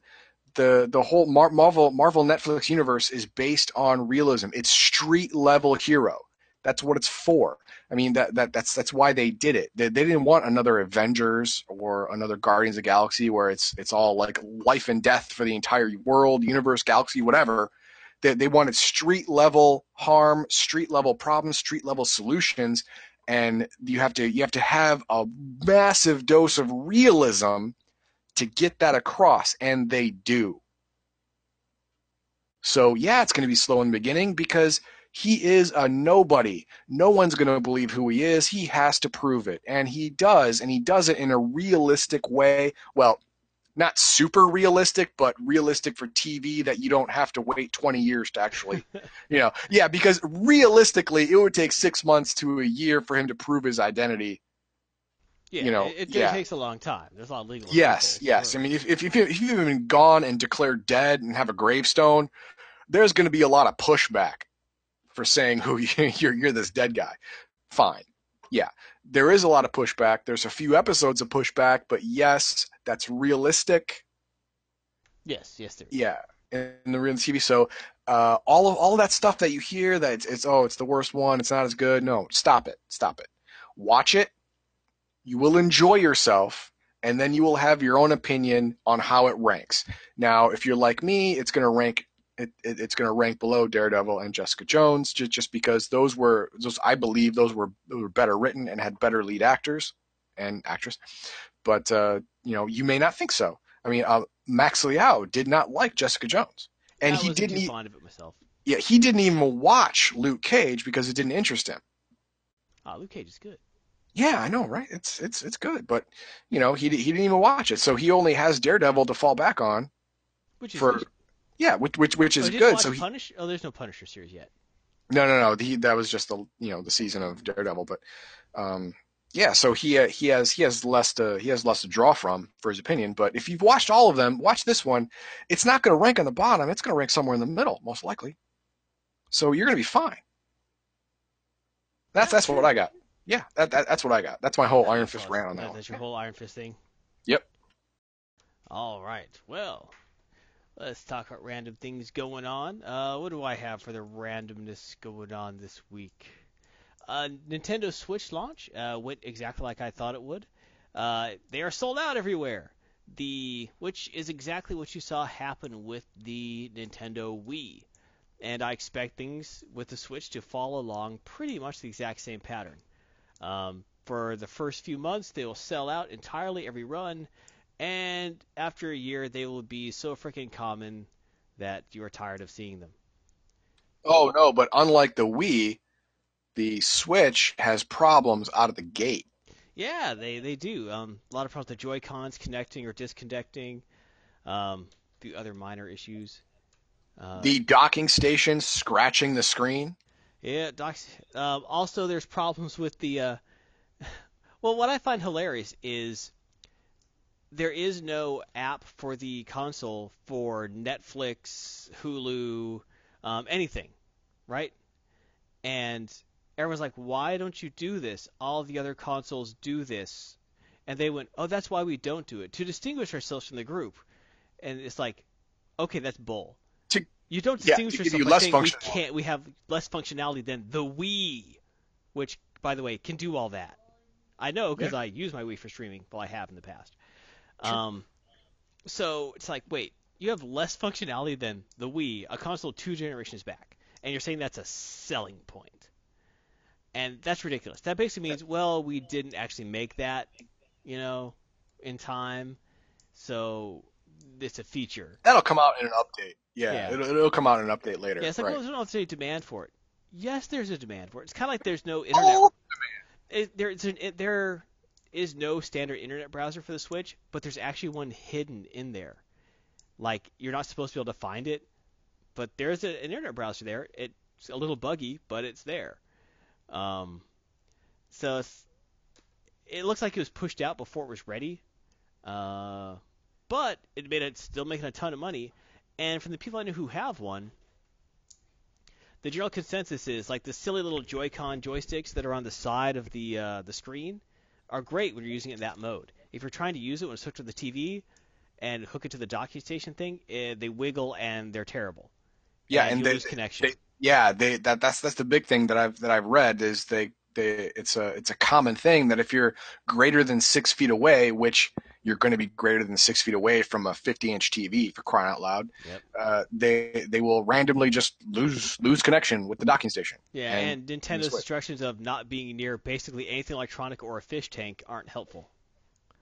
The the whole Mar- Marvel Marvel Netflix universe is based on realism. It's street level hero. That's what it's for. I mean that, that that's that's why they did it. They, they didn't want another Avengers or another Guardians of Galaxy where it's it's all like life and death for the entire world, universe, galaxy, whatever. They, they wanted street level harm, street level problems, street level solutions, and you have to you have to have a massive dose of realism to get that across, and they do. So yeah, it's going to be slow in the beginning because he is a nobody. No one's going to believe who he is. He has to prove it. And he does. And he does it in a realistic way. Well, not super realistic, but realistic for TV that you don't have to wait 20 years to actually, you know. Yeah, because realistically, it would take six months to a year for him to prove his identity. Yeah, you know, it, it yeah. takes a long time. There's a lot of legal. Yes, yes. I mean, if, if, if, if you've been gone and declared dead and have a gravestone, there's going to be a lot of pushback for saying who oh, you- you're, you're this dead guy. Fine. Yeah. There is a lot of pushback. There's a few episodes of pushback, but yes, that's realistic. yes, yes, there. is. Yeah. In the real TV. So, uh, all of, all of that stuff that you hear that it's, it's, oh, it's the worst one. It's not as good. No, stop it. Stop it. Watch it. You will enjoy yourself and then you will have your own opinion on how it ranks. Now, if you're like me, it's going to rank it, it, it's going to rank below Daredevil and Jessica Jones just just because those were those I believe those were those were better written and had better lead actors and actress. But uh, you know, you may not think so. I mean, uh, Max Liao did not like Jessica Jones, and he didn't. too fond of it myself. yeah, he didn't even watch Luke Cage because it didn't interest him. Ah, Luke Cage is good. Yeah, I know, right? It's it's it's good, but you know, he he didn't even watch it, so he only has Daredevil to fall back on. Which is For good. Yeah, which which which Oh, is you good. So he, Punish? Oh, there's no Punisher series yet. no, no, no. He, that was just the you know the season of Daredevil, but um, yeah. So he uh, he has he has less to he has less to draw from for his opinion. But if you've watched all of them, watch this one. It's not going to rank on the bottom. It's going to rank somewhere in the middle, most likely. So you're going to be fine. That's that's what I got. Yeah, that, that that's what I got. That's my whole Iron Fist rant on That-. That's your whole Iron Fist thing. Yep. All right. Well, let's talk about random things going on. Uh, what do I have for the randomness going on this week? Uh, Nintendo Switch launch uh, went exactly like I thought it would. Uh, they are sold out everywhere. The which is exactly what you saw happen with the Nintendo Wii, and I expect things with the Switch to follow along pretty much the exact same pattern. Um, for the first few months, they will sell out entirely every run, and after a year, they will be so freaking common that you are tired of seeing them. Oh no, but unlike the Wii, the Switch has problems out of the gate. Yeah, they, they do. Um, a lot of problems with the Joy Cons connecting or disconnecting. Um, a few other minor issues. Uh, The docking station scratching the screen. Yeah, docs. Um, also, there's problems with the. Uh, well, what I find hilarious is there is no app for the console for Netflix, Hulu, um, anything, right? And everyone's like, "Why don't you do this? All the other consoles do this." And they went, "Oh, that's why we don't do it to distinguish ourselves from the group." And it's like, okay, that's bull. To- you don't distinguish give yourself you by saying we can't. We have less functionality than the Wii, which, by the way, can do all that. I know because I use my Wii for streaming. Well, I have in the past. Sure. Um, so it's like, wait, you have less functionality than the Wii, a console two generations back, and you're saying that's a selling point. And that's ridiculous. That basically means, well, we didn't actually make that, you know, in time. So it's a feature. That'll come out in an update. Yeah, Yeah. It'll, it'll come out in an update later. Yeah, it's like, right. well, there's not any demand for it. Yes, there's a demand for it. It's kind of like there's no internet. Oh, It, an, it, there is no standard internet browser for the Switch, but there's actually one hidden in there. Like you're not supposed to be able to find it, but there's a, an internet browser there. It's a little buggy, but it's there. Um, so it's, it looks like it was pushed out before it was ready, uh, but it made it still making a ton of money. And from the people I know who have one, the general consensus is like the silly little Joy-Con joysticks that are on the side of the uh, the screen are great when you're using it in that mode. If you're trying to use it when it's hooked to the TV and hook it to the docking station thing, eh, they wiggle and they're terrible. yeah, and, and they, lose connection. they- yeah, they that that's that's the big thing that I've that I've read is they they it's a it's a common thing that if you're greater than six feet away, which you're going to be greater than six feet away from a 50 inch TV for crying out loud, Yep. uh, they they will randomly just lose lose connection with the docking station. yeah, and- and, Nintendo's instructions of not being near basically anything electronic or a fish tank aren't helpful.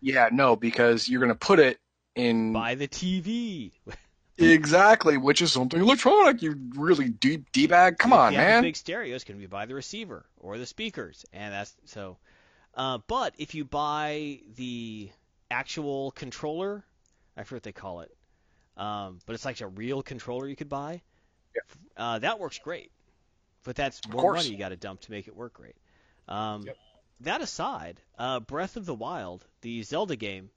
Yeah, no, because you're going to put it in By the TV. exactly, which is something electronic. You really deep d bag. Come on, man. big stereo, it's going to be by the receiver or the speakers, and that's so. Uh, but if you buy the actual controller, I forget what they call it, um, but it's like a real controller you could buy. Uh, that works great, but that's more course. money you got to dump to make it work great. Um, Yep. That aside, uh, Breath of the Wild, the Zelda game,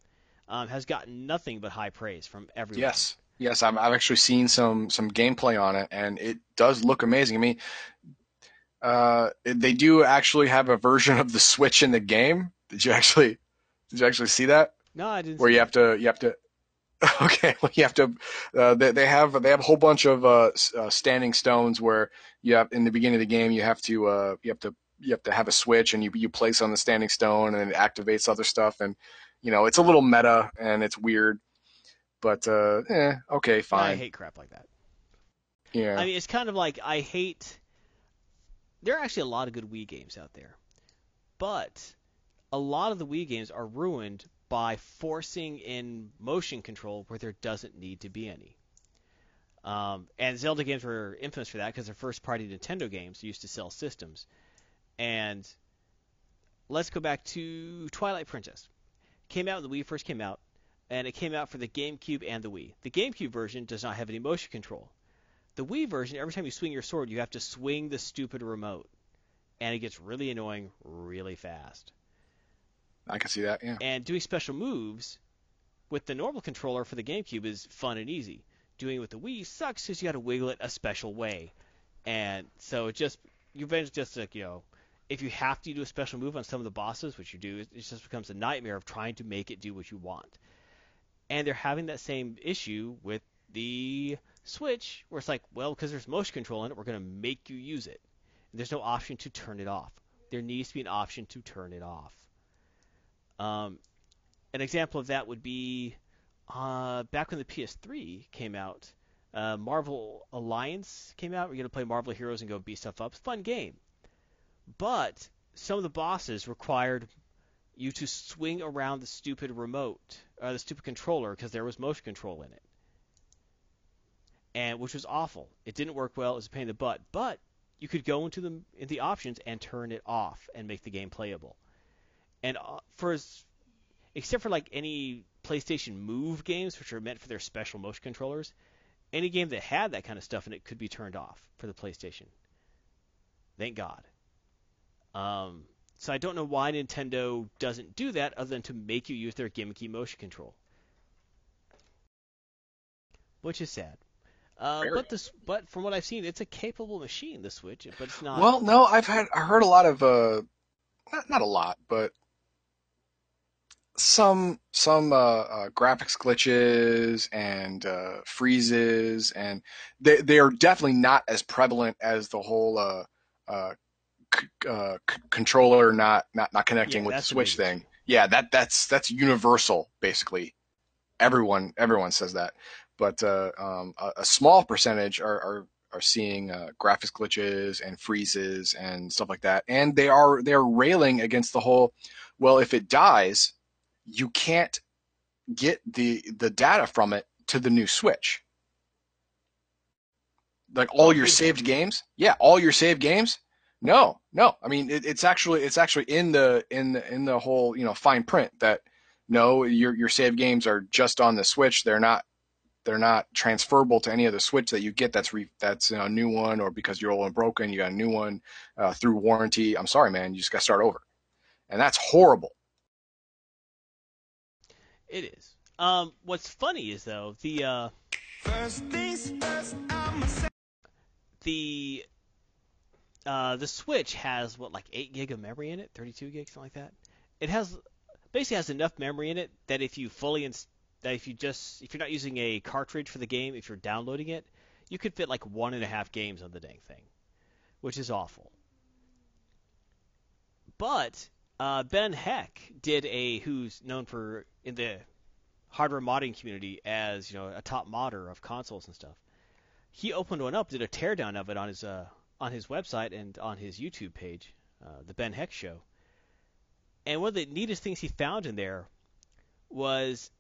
um, has gotten nothing but high praise from everyone. Yes, yes, I've I've actually seen some some gameplay on it, and it does look amazing. I mean, uh, they do actually have a version of the Switch in the game. Did you actually did you actually see that? No, I didn't. Where see you have to you have to. Okay, well, you have to. Uh, they, they have they have a whole bunch of uh, uh, standing stones where you have in the beginning of the game you have to uh, you have to you have to have a switch and you you place on the standing stone and it activates other stuff and you know it's a little meta and it's weird, but uh, eh, okay, fine. I hate crap like that. yeah, I mean, it's kind of like I hate. There are actually a lot of good Wii games out there, but a lot of the Wii games are ruined by forcing in motion control where there doesn't need to be any. Um, and Zelda games were infamous for that because they're first-party Nintendo games used to sell systems. And let's go back to Twilight Princess. Came out when the Wii first came out, and it came out for the GameCube and the Wii. The GameCube version does not have any motion control. The Wii version, every time you swing your sword, you have to swing the stupid remote, and it gets really annoying really fast. I can see that. Yeah, And doing special moves with the normal controller for the GameCube is fun and easy. Doing it with the Wii sucks because you got to wiggle it a special way, and so it just you eventually just like you know, if you have to do a special move on some of the bosses, which you do, it it just becomes a nightmare of trying to make it do what you want. And they're having that same issue with the Switch, where it's like, well, because there's motion control in it, we're going to make you use it. There's no option to turn it off. There needs to be an option to turn it off. Um, an example of that would be uh, back when the PS3 came out. Uh, Marvel Alliance came out. We're going to play Marvel Heroes and go beat stuff up. Fun game. But some of the bosses required you to swing around the stupid remote, uh, the stupid controller, because there was motion control in it. And which was awful. It didn't work well. It was a pain in the butt. But you could go into the in the options and turn it off and make the game playable. And uh, for as, except for like any PlayStation Move games, which are meant for their special motion controllers, any game that had that kind of stuff in it could be turned off for the PlayStation. Thank God. Um, so I don't know why Nintendo doesn't do that other than to make you use their gimmicky motion control, which is sad. Uh, but this, but from what I've seen, it's a capable machine, the Switch, but it's not. Well, no, I've had I heard a lot of uh, not not a lot, but some some uh, uh, graphics glitches and uh, freezes, and they they are definitely not as prevalent as the whole uh, c- controller not not not connecting Yeah, with the Switch big thing. Yeah, that that's that's universal basically. Everyone everyone says that, but uh, um, a, a small percentage are, are are seeing uh, graphics glitches and freezes and stuff like that, and they are they are railing against the whole. Well, if it dies, you can't get the the data from it to the new Switch. Like all your saved games, yeah, all your saved games. No, no. I mean, it, it's actually it's actually in the in the in the whole you know fine print that no, your your save games are just on the Switch. They're not they're not transferable to any of the Switch that you get. That's re, that's a new one, or because your old one broken, you got a new one uh, through warranty. I'm sorry, man, you just got to start over, and that's horrible. It is. Um, what's funny is though the uh, First things first, I'ma the uh, the Switch has what like eight gig of memory in it, 32 gigs, something like that. It has basically has enough memory in it that if you fully ins- that if you just if you're not using a cartridge for the game, if you're downloading it, you could fit like one and a half games on the dang thing, which is awful. But uh, Ben Heck did a who's known for in the hardware modding community as you know a top modder of consoles and stuff. He opened one up, did a teardown of it on his uh, on his website and on his YouTube page, uh, the Ben Heck Show. And one of the neatest things he found in there was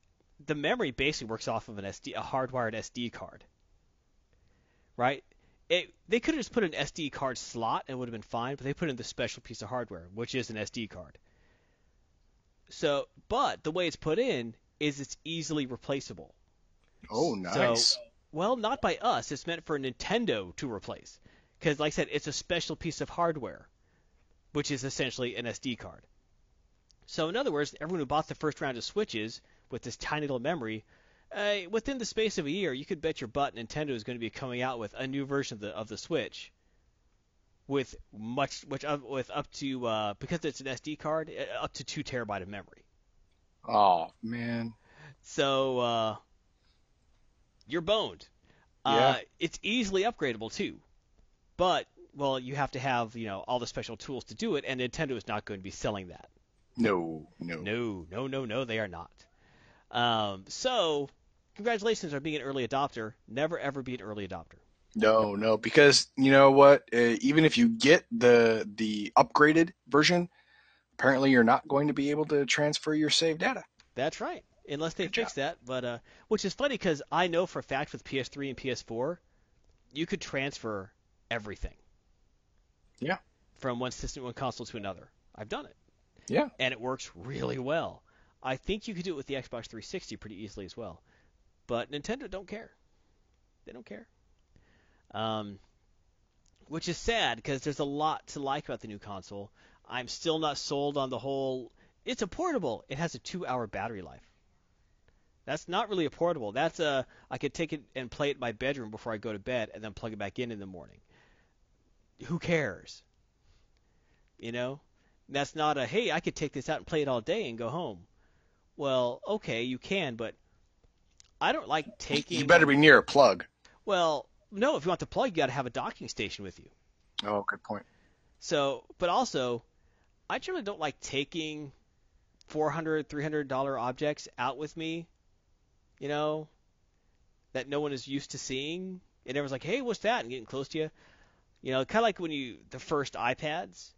the memory basically works off of an SD, a hardwired SD card. Right? It, they could have just put an SD card slot and it would have been fine, but they put in the special piece of hardware, which is an SD card. So, but the way it's put in is it's easily replaceable. Oh, nice. Well, not by us. It's meant for Nintendo to replace. Because, like I said, it's a special piece of hardware, which is essentially an SD card. So, in other words, everyone who bought the first round of Switches with this tiny little memory, uh, within the space of a year, you could bet your butt Nintendo is going to be coming out with a new version of the of the Switch, with much, which uh, with up to uh, because it's an SD card, uh, up to two terabyte of memory. oh man. So uh, you're boned. Uh, it's easily upgradable too, but well, you have to have you know all the special tools to do it, and Nintendo is not going to be selling that. No, no. No, no, no, no, they are not. Um, so congratulations on being an early adopter. Never ever be an early adopter. No, no, because you know what? Uh, even if you get the the upgraded version, apparently you're not going to be able to transfer your save data. That's right, unless they Good fix that. But uh, which is funny because I know for a fact with PS3 and PS4, you could transfer everything. Yeah. From one system, one console to another. I've done it. Yeah. And it works really well. I think you could do it with the Xbox 360 pretty easily as well. But Nintendo don't care. They don't care. Um, which is sad because there's a lot to like about the new console. I'm still not sold on the whole. It's a portable. It has a two-hour battery life. That's not really a portable. That's a I could take it and play it in my bedroom before I go to bed and then plug it back in in the morning. Who cares? You know, that's not a hey I could take this out and play it all day and go home. Well, okay, you can, but I don't like taking. You better be near a plug. Well, no. If you want the plug, you got to have a docking station with you. Oh, good point. So, but also, I generally don't like taking 400 300 dollar objects out with me. You know, that no one is used to seeing, and everyone's like, "Hey, what's that?" and getting close to you. You know, kind of like when you the first iPads,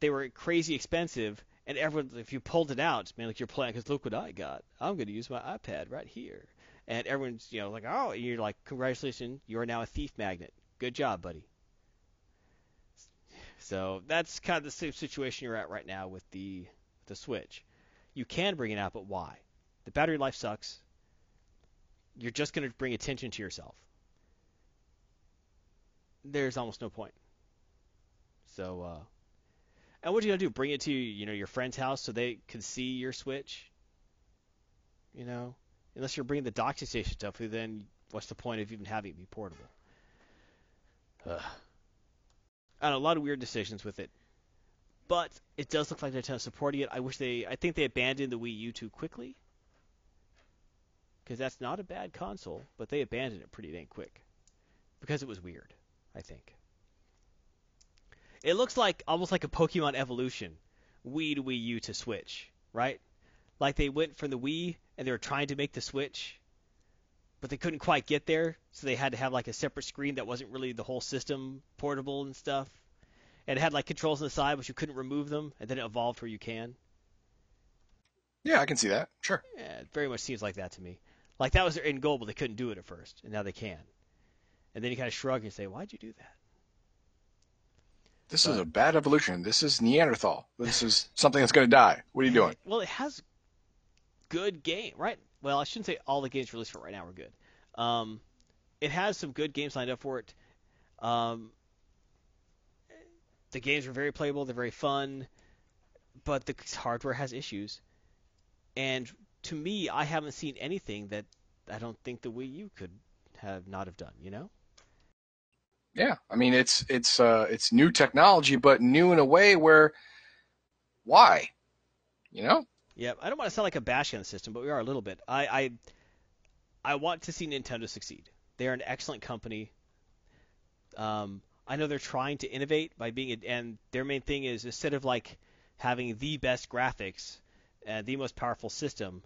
they were crazy expensive, and everyone, if you pulled it out, man, like you're playing, because look what I got. I'm going to use my iPad right here, and everyone's, you know, like, oh, and you're like, congratulations, you are now a thief magnet. Good job, buddy. So that's kind of the same situation you're at right now with the the Switch. You can bring it out, but why? The battery life sucks. You're just going to bring attention to yourself. There's almost no point. So, uh, and what are you gonna do? Bring it to you know your friend's house so they can see your Switch? You know, unless you're bringing the docking station stuff, then what's the point of even having it be portable? Ugh. Don't a lot of weird decisions with it, but it does look like Nintendo's supporting it. I wish they, I think they abandoned the Wii U too quickly, because that's not a bad console, but they abandoned it pretty dang quick because it was weird. I think. It looks like almost like a Pokemon evolution, Wii to Wii U to Switch, right? Like they went from the Wii and they were trying to make the Switch, but they couldn't quite get there, so they had to have like a separate screen that wasn't really the whole system portable and stuff. And it had like controls on the side, but you couldn't remove them, and then it evolved where you can. Yeah, I can see that. Sure. Yeah, it very much seems like that to me. Like that was their end goal, but they couldn't do it at first, and now they can. And then you kind of shrug and say, "Why'd you do that?" This is a bad evolution. This is Neanderthal. This is something that's going to die. What are you doing? Well, it has good game, right? Well, I shouldn't say all the games released for it right now are good. Um, it has some good games lined up for it. Um, the games are very playable. They're very fun, but the hardware has issues. And to me, I haven't seen anything that I don't think the Wii U could have not have done. You know? Yeah, I mean it's it's uh, it's new technology, but new in a way where why? You know? Yeah, I don't want to sound like a bash on the system, but we are a little bit. I, I I want to see Nintendo succeed. They are an excellent company. Um, I know they're trying to innovate by being, a, and their main thing is instead of like having the best graphics and the most powerful system,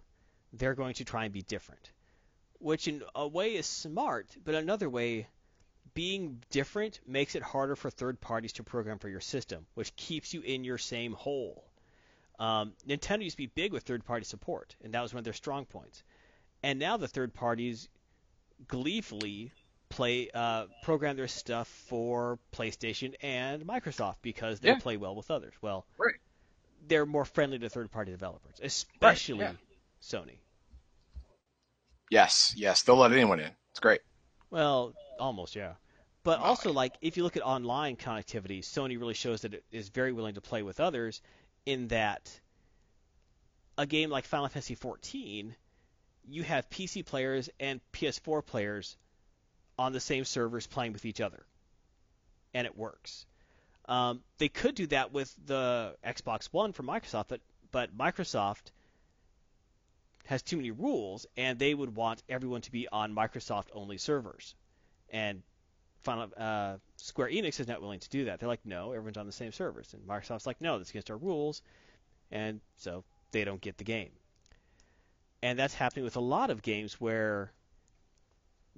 they're going to try and be different. Which in a way is smart, but another way, being different makes it harder for third parties to program for your system, which keeps you in your same hole. Um, Nintendo used to be big with third-party support, and that was one of their strong points. And now the third parties gleefully play uh, program their stuff for PlayStation and Microsoft because they Yeah. play well with others. Well, Right. they're more friendly to third-party developers, especially yeah. Sony. Yes, yes, they'll let anyone in. It's great. Well, almost, yeah. But also, like, if you look at online connectivity, Sony really shows that it is very willing to play with others in that a game like Final Fantasy XIV, you have PC players and PS4 players on the same servers playing with each other. And it works. Um, they could do that with the Xbox One from Microsoft, but, but Microsoft has too many rules, and they would want everyone to be on Microsoft only servers. And Final, uh, Square Enix is not willing to do that. They're like, no, everyone's on the same servers. And Microsoft's like, no, that's against our rules. And so they don't get the game. And that's happening with a lot of games where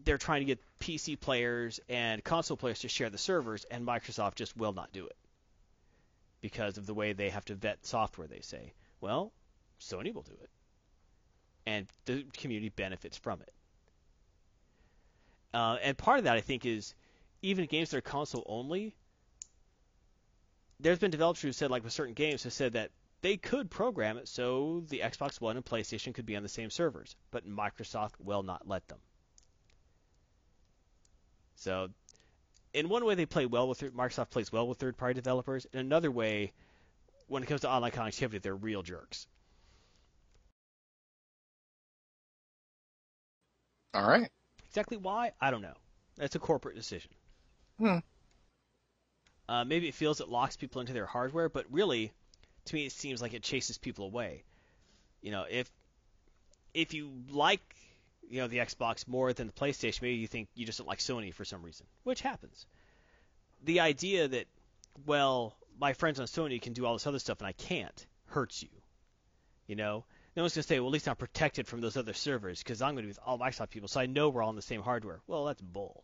they're trying to get PC players and console players to share the servers, and Microsoft just will not do it because of the way they have to vet software, they say. Well, Sony will do it. And the community benefits from it. Uh, and part of that, I think, is even games that are console only. There's been developers who said, like with certain games, have said that they could program it so the Xbox One and PlayStation could be on the same servers, but Microsoft will not let them. So, in one way, they play well with Microsoft plays well with third-party developers. In another way, when it comes to online connectivity, they're real jerks. All right. Exactly why? I don't know. That's a corporate decision. Hmm. Uh, maybe it feels it locks people into their hardware, but really, to me, it seems like it chases people away. You know, if if you like you know the Xbox more than the PlayStation, maybe you think you just don't like Sony for some reason, which happens. The idea that well, my friends on Sony can do all this other stuff and I can't hurts you. You know, no one's gonna say, well, at least I'm protected from those other servers because I'm gonna be with all Microsoft people, so I know we're all on the same hardware. Well, that's bull.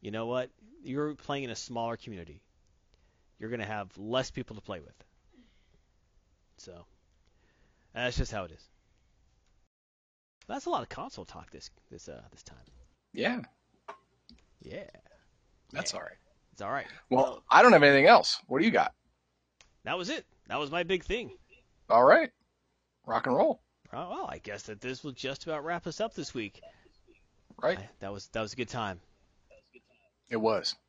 You know what? You're playing in a smaller community. You're gonna have less people to play with. So that's just how it is. That's a lot of console talk this this uh this time. Yeah, Yeah, that's Yeah. all right. it's all right. Well, I don't have anything else. What do you got? That was it. That was my big thing. All right. Rock and roll. Oh, well, I guess that this will just about wrap us up this week. Right. I- that was that was a good time. It was.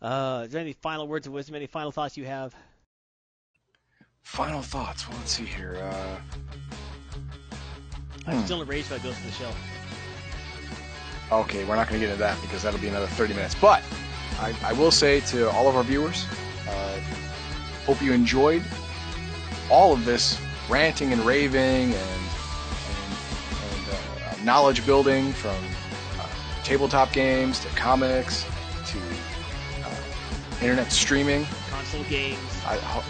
Uh, is there any final words of wisdom? Any final thoughts you have? Final thoughts. Well, let's see here. Uh, I'm Hmm. still enraged by Ghost in the Shell. okay, we're not going to get into that because that'll be another 30 minutes. But I, I will say to all of our viewers, uh, hope you enjoyed all of this ranting and raving and, and, and uh, knowledge building from tabletop games to comics to uh, internet streaming. Console games. I, ho-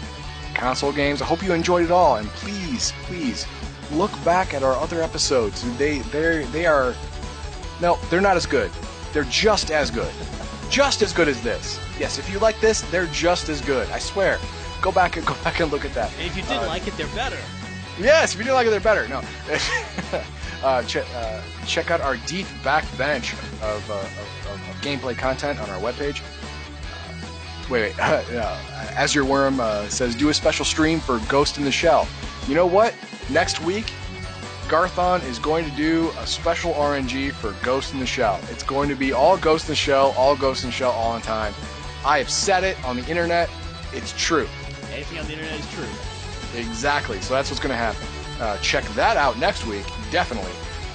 console games. I hope you enjoyed it all, and please, please look back at our other episodes. They they they are no, they're not as good. They're just as good, just as good as this. Yes, if you like this, they're just as good. I swear. Go back and go back and look at that. And if you didn't Uh, like it, they're better. Yes, if you didn't like it, they're better. No. uh, ch- uh, check out our deep backbench of, uh, of, of, of gameplay content on our webpage. Uh, wait, wait. uh, As Your Worm uh, says, do a special stream for Ghost in the Shell. You know what? Next week, Garthon is going to do a special RNG for Ghost in the Shell. It's going to be all Ghost in the Shell, all Ghost in the Shell, all in time. I have said it on the internet. It's true. Anything on the internet is true. Exactly. So that's what's going to happen. Uh, check that out next week, definitely.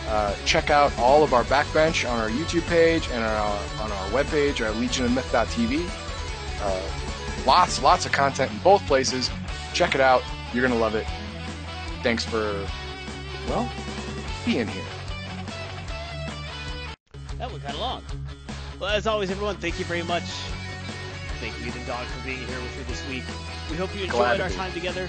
Uh, check out all of our backbench on our YouTube page and on our, on our webpage, our legionofmyth.tv. Uh, lots, lots of content in both places. Check it out. You're going to love it. Thanks for, well, being here. That went kind of long. Well, as always, everyone, thank you very much. Thank you, the dog, for being here with me this week. We hope you enjoyed to our time together.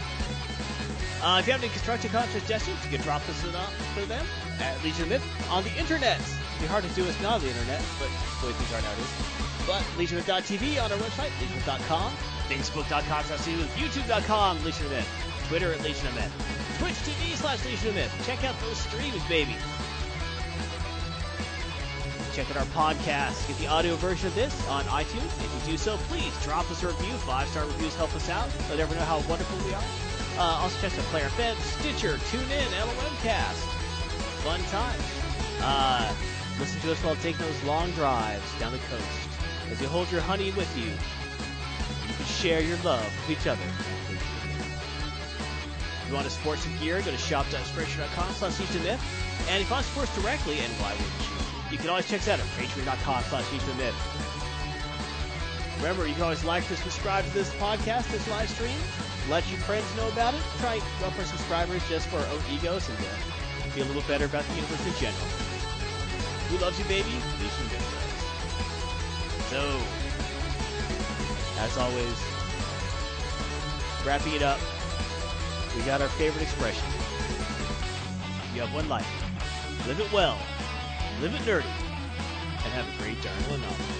Uh, if you have any constructive comments suggestions, you can drop us in, uh, for them at of Myth on the internet. It'd be hard to do us not on the internet, but the way things are nowadays. But LegionMyth.tv on our website, LegionMyth.com, Facebook.com slash YouTube.com, of Myth, Twitter at of Myth, Twitch TV slash of Myth. Check out those streams, baby. Check out our podcast. Get the audio version of this on iTunes. If you do so, please drop us a review. Five star reviews help us out. Let everyone know how wonderful we are. Uh, also check out Player FM, Stitcher, TuneIn, LOMcast. Fun time. Uh, listen to us while taking those long drives down the coast. As you hold your honey with you, you can share your love with each other. If you want to support some gear, go to shop.spreadshirt.com slash Myth. And if you want to support us directly, and why wouldn't you? You can always check us out at patreon.com slash Myth. Remember, you can always like or subscribe to this podcast, this live stream. Let your friends know about it. Try to go our subscribers just for our own egos and uh, feel a little better about the universe in general. Who loves you, baby? So, as always, wrapping it up, we got our favorite expression. You have one life. Live it well, live it nerdy, and have a great darn little novel.